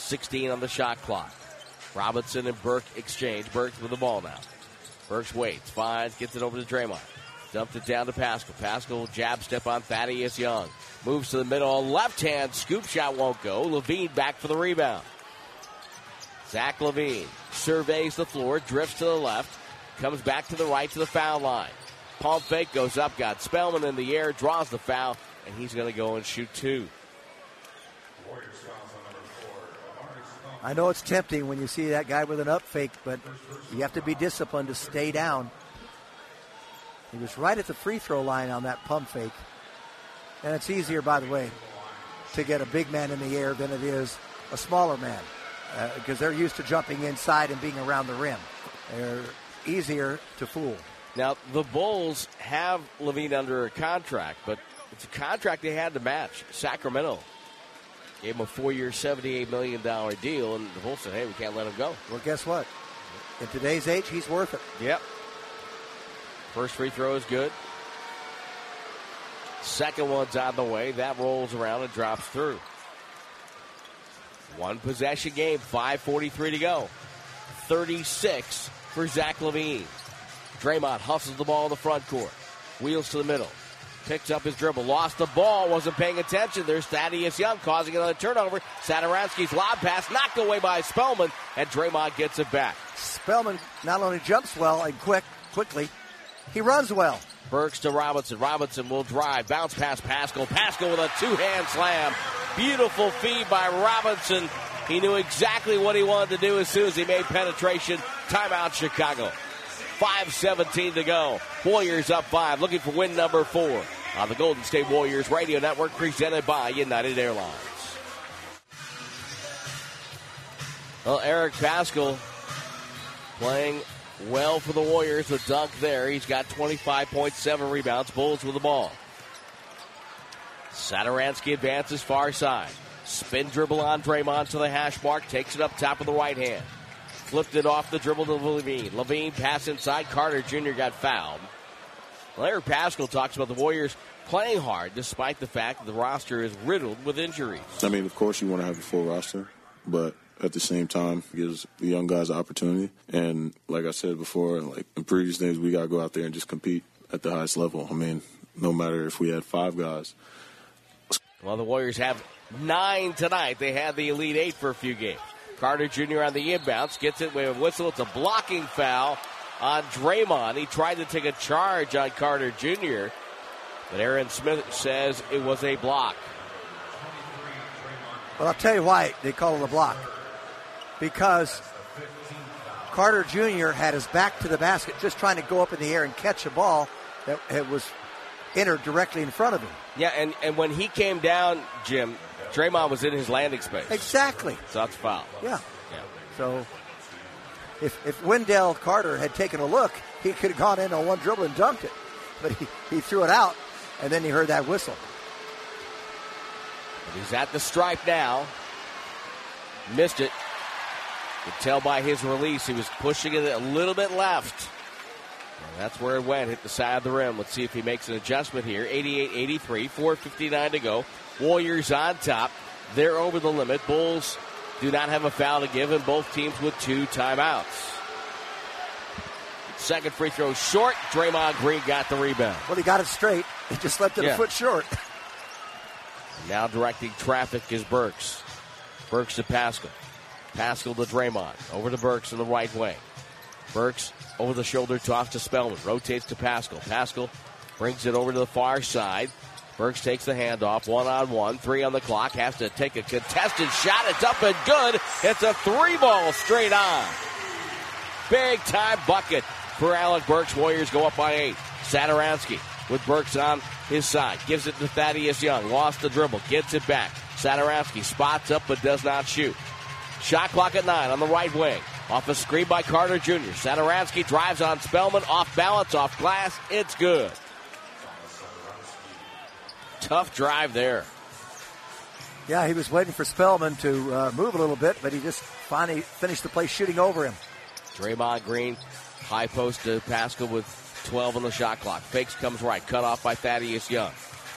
16 on the shot clock. Robinson and Burke exchange. Burks with the ball now. Burks waits, finds, gets it over to Draymond. Dumped it down to Pascal. Paschall jab step on Thaddeus Young. Moves to the middle. Left hand scoop shot won't go. LaVine back for the rebound. Zach LaVine surveys the floor, drifts to the left, comes back to the right to the foul line. Palm fake goes up, got Spellman in the air, draws the foul, and he's going to go and shoot two. I know it's tempting when you see that guy with an up fake, but you have to be disciplined to stay down. He was right at the free throw line on that pump fake. And it's easier, by the way, to get a big man in the air than it is a smaller man because uh, they're used to jumping inside and being around the rim. They're easier to fool. Now, the Bulls have LaVine under a contract, but it's a contract they had to match. Sacramento gave him a four year, $78 million deal, and the Bulls said, hey, we can't let him go. Well, guess what? In today's age, he's worth it. Yep. First free throw is good. Second one's on the way. That rolls around and drops through. One possession game, 5.43 to go. 36 for Zach LaVine. Draymond hustles the ball in the front court. Wheels to the middle. Picks up his dribble. Lost the ball. Wasn't paying attention. There's Thaddeus Young causing another turnover. Satoransky's lob pass knocked away by Spellman, and Draymond gets it back. Spellman not only jumps well and quick, quickly, he runs well. Burks to Robinson. Robinson will drive. Bounce past Paschall. Paschall with a two hand slam. Beautiful feed by Robinson. He knew exactly what he wanted to do as soon as he made penetration. Timeout, Chicago. 5.17 to go. Warriors up five, looking for win number four on the Golden State Warriors Radio Network, presented by United Airlines. Well, Eric Paschall playing well for the Warriors. The dunk there. He's got 25.7 rebounds. Bulls with the ball. Satoransky advances far side. Spin dribble on Draymond to the hash mark. Takes it up top of the right hand. Flipped it off the dribble to LaVine. LaVine pass inside. Carter Jr. got fouled. Larry Paschall talks about the Warriors playing hard despite the fact that the roster is riddled with injuries. I mean, of course, you want to have a full roster, but at the same time gives the young guys an opportunity. And like I said before, like in previous things, we got to go out there and just compete at the highest level. I mean, no matter if we had five guys. Well, the Warriors have nine tonight. They had the Elite Eight for a few games. Carter Jr. on the inbounds gets it with a whistle. It's a blocking foul on Draymond. He tried to take a charge on Carter Jr., but Aaron Smith says it was a block. Well, I'll tell you why they call it a block. Because Carter Jr. had his back to the basket, just trying to go up in the air and catch a ball that was entered directly in front of him. Yeah, and, and when he came down, Jim, Draymond was in his landing space. Exactly. So that's foul. Yeah. Yeah. So if if Wendell Carter had taken a look, he could have gone in on one dribble and dunked it. But he, he threw it out, and then he heard that whistle. But he's at the stripe now. Missed it. You can tell by his release, he was pushing it a little bit left. And that's where it went, hit the side of the rim. Let's see if he makes an adjustment here. 88 83, 4.59 to go. Warriors on top. They're over the limit. Bulls do not have a foul to give, and both teams with two timeouts. Second free throw short. Draymond Green got the rebound. Well, he got it straight. He just left it Yeah. a foot short. Now directing traffic is Burks. Burks to Paschall. Paschall to Draymond. Over to Burks in the right wing. Burks over the shoulder toss to Spellman. Rotates to Paschall. Paschall brings it over to the far side. Burks takes the handoff. One on one. Three on the clock. Has to take a contested shot. It's up and good. It's a three ball straight on. Big time bucket for Alec Burks. Warriors go up by eight. Satoransky with Burks on his side. Gives it to Thaddeus Young. Lost the dribble. Gets it back. Satoransky spots up but does not shoot. Shot clock at nine on the right wing. Off a screen by Carter Jr. Satoransky drives on Spellman. Off balance, off glass. It's good. Tough drive there. Yeah, he was waiting for Spellman to uh, move a little bit, but he just finally finished the play shooting over him. Draymond Green, high post to Paschall with 12 on the shot clock. Fakes comes right, cut off by Thaddeus Young.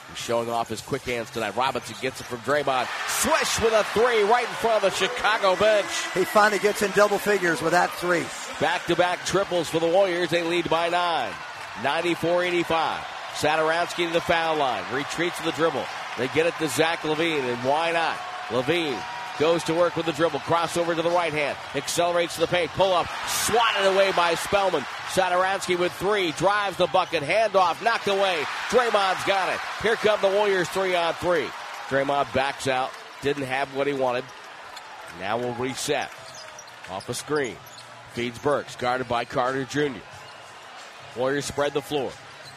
He's showing off his quick hands tonight. Robinson gets it from Draymond. Swish with a three right in front of the Chicago bench. He finally gets in double figures with that three. Back to back triples for the Warriors. They lead by nine. 94 85. Satoransky to the foul line. Retreats to the dribble. They get it to Zach LaVine, and why not? LaVine goes to work with the dribble. Crossover to the right hand. Accelerates to the paint. Pull up. Swatted away by Spellman. Satoransky with three. Drives the bucket. Handoff. Knocked away. Draymond's got it. Here come the Warriors three on three. Draymond backs out. Didn't have what he wanted. Now we'll reset. Off a screen. Feeds Burks. Guarded by Carter Jr. Warriors spread the floor.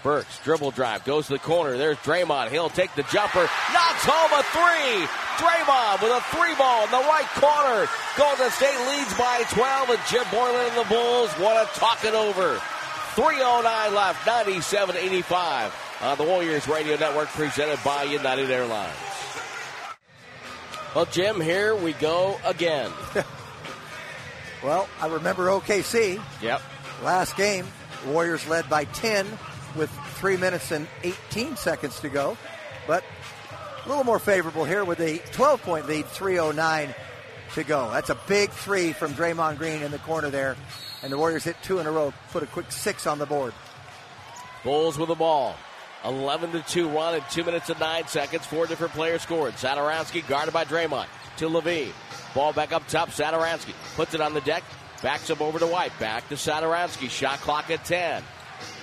Burks, dribble drive, goes to the corner. There's Draymond. He'll take the jumper. Knocks home a three. Draymond with a three ball in the right corner. Golden State leads by 12, and Jim Boylen and the Bulls want to talk it over. 3.09 left, 97 85 on the Warriors Radio Network, presented by United Airlines. Well, Jim, here we go again. Well, I remember OKC. Yep. Last game, Warriors led by 10 with 3 minutes and 18 seconds to go. But a little more favorable here with a 12 point lead, 3.09 to go. That's a big three from Draymond Green in the corner there. And the Warriors hit two in a row, put a quick six on the board. Bulls with the ball. 11 to 2 run in 2 minutes and 9 seconds. Four different players scored. Satoransky guarded by Draymond to LaVine. Ball back up top. Satoransky puts it on the deck. Backs him over to White. Back to Satoransky. Shot clock at 10.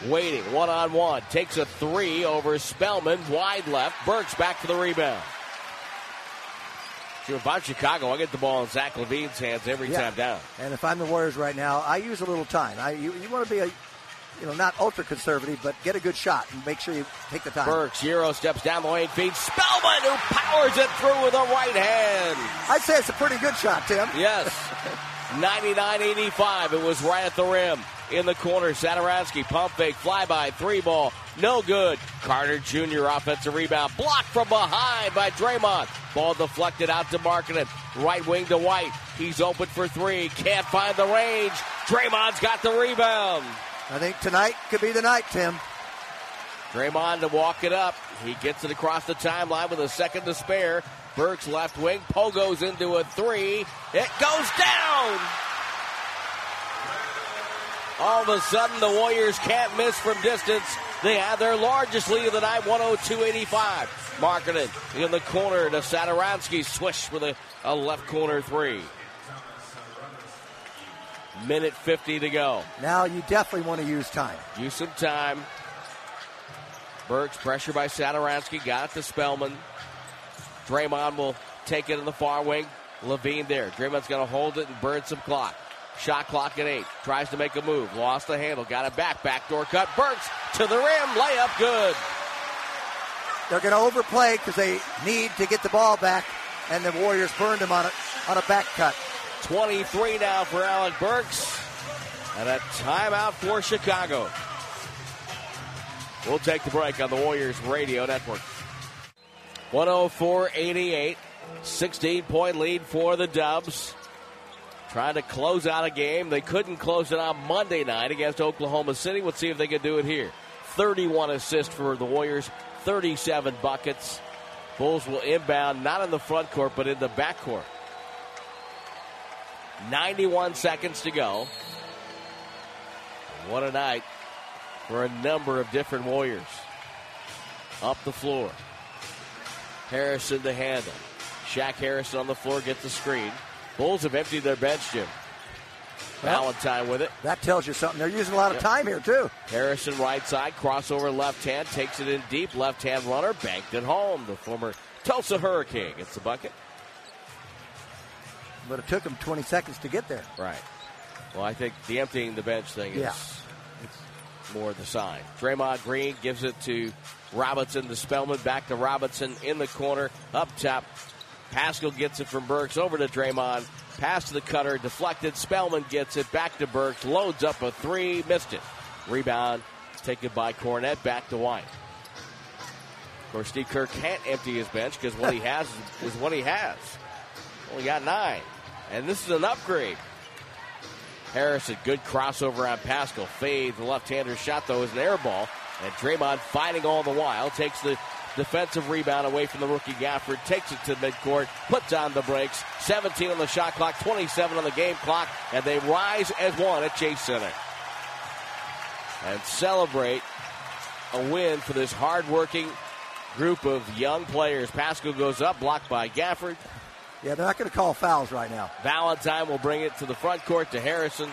Waiting. One on one. Takes a three over Spellman. Wide left. Burks back for the rebound. If I'm Chicago, I get the ball in Zach LaVine's hands every Yeah. time down. And if I'm the Warriors right now, I use a little time. I, you, you want to be a, you know, not ultra conservative, but get a good shot and make sure you take the time. Burks, Euro steps down the lane, feeds Spellman, who powers it through with a right hand. I'd say it's a pretty good shot, Tim. Yes. 99-85. It was right at the rim. In the corner, Satoransky, pump fake, flyby, three ball, no good. Carter Jr. offensive rebound, blocked from behind by Draymond. Ball deflected out to Markkanen. Right wing to White. He's open for three. Can't find the range. Draymond's got the rebound. I think tonight could be the night, Tim. Draymond to walk it up. He gets it across the timeline with a second to spare. Burks left wing. Pogo's into a three. It goes down. All of a sudden, the Warriors can't miss from distance. They have their largest lead of the night, 102-85. Markkanen in the corner to Satoransky. Swish with a, a left corner three. Minute 50 to go. Now you definitely want to use time. Use some time. Burks pressure by Satoransky. Got it to Spellman. Draymond will take it in the far wing. Levine there. Draymond's going to hold it and burn some clock. Shot clock at eight. Tries to make a move. Lost the handle. Got it back. Backdoor cut. Burks to the rim. Layup good. They're going to overplay because they need to get the ball back, and the Warriors burned him on a, on a back cut. 23 now for Alec Burks. And a timeout for Chicago. We'll take the break on the Warriors Radio Network. 104 88. 16 point lead for the Dubs. Trying to close out a game. They couldn't close it on Monday night against Oklahoma City. Let's see if they can do it here. 31 assists for the Warriors, 37 buckets. Bulls will inbound, not in the front court, but in the back court. 91 seconds to go. What a night for a number of different Warriors. Up the floor. Harrison to handle. Shaq Harrison on the floor gets the screen. Bulls have emptied their bench, Jim. Valentine with it. That tells you something. They're using a lot of yep. time here, too. Harrison right side, crossover left hand, takes it in deep. Left hand runner, banked it home. The former Tulsa Hurricane gets the bucket. But it took him 20 seconds to get there. Right. Well, I think the emptying the bench thing is yeah. more the sign. Draymond Green gives it to Robinson to Spellman, back to Robinson in the corner, up top. Paschall gets it from Burks over to Draymond. Pass to the cutter, deflected. Spellman gets it back to Burks, loads up a three, missed it. Rebound taken by Kornet, back to White. Of course, Steve Kerr can't empty his bench because what he has is what he has. Only got nine. And this is an upgrade. Harrison, good crossover on Paschall. Fade, the left-hander shot, though, is an air ball. And Draymond fighting all the while, takes the defensive rebound away from the rookie Gafford, takes it to midcourt, puts on the brakes. 17 on the shot clock, 27 on the game clock, and they rise as one at Chase Center. And celebrate a win for this hardworking group of young players. Paschall goes up, blocked by Gafford. Yeah, they're not going to call fouls right now. Valentine will bring it to the front court to Harrison.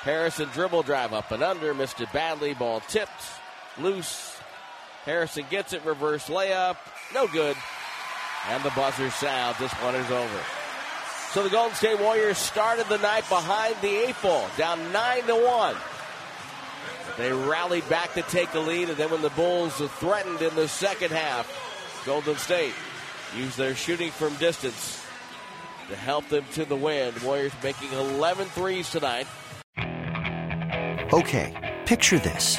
Harrison dribble drive up and under, missed it badly. Ball tipped, loose. Harrison gets it, reverse layup, no good. And the buzzer sounds. This one is over. So the Golden State Warriors started the night behind the eight ball, down nine to one. They rallied back to take the lead, and then when the Bulls threatened in the second half, Golden State used their shooting from distance to help them to the win. Warriors making 11 threes tonight. Okay, picture this.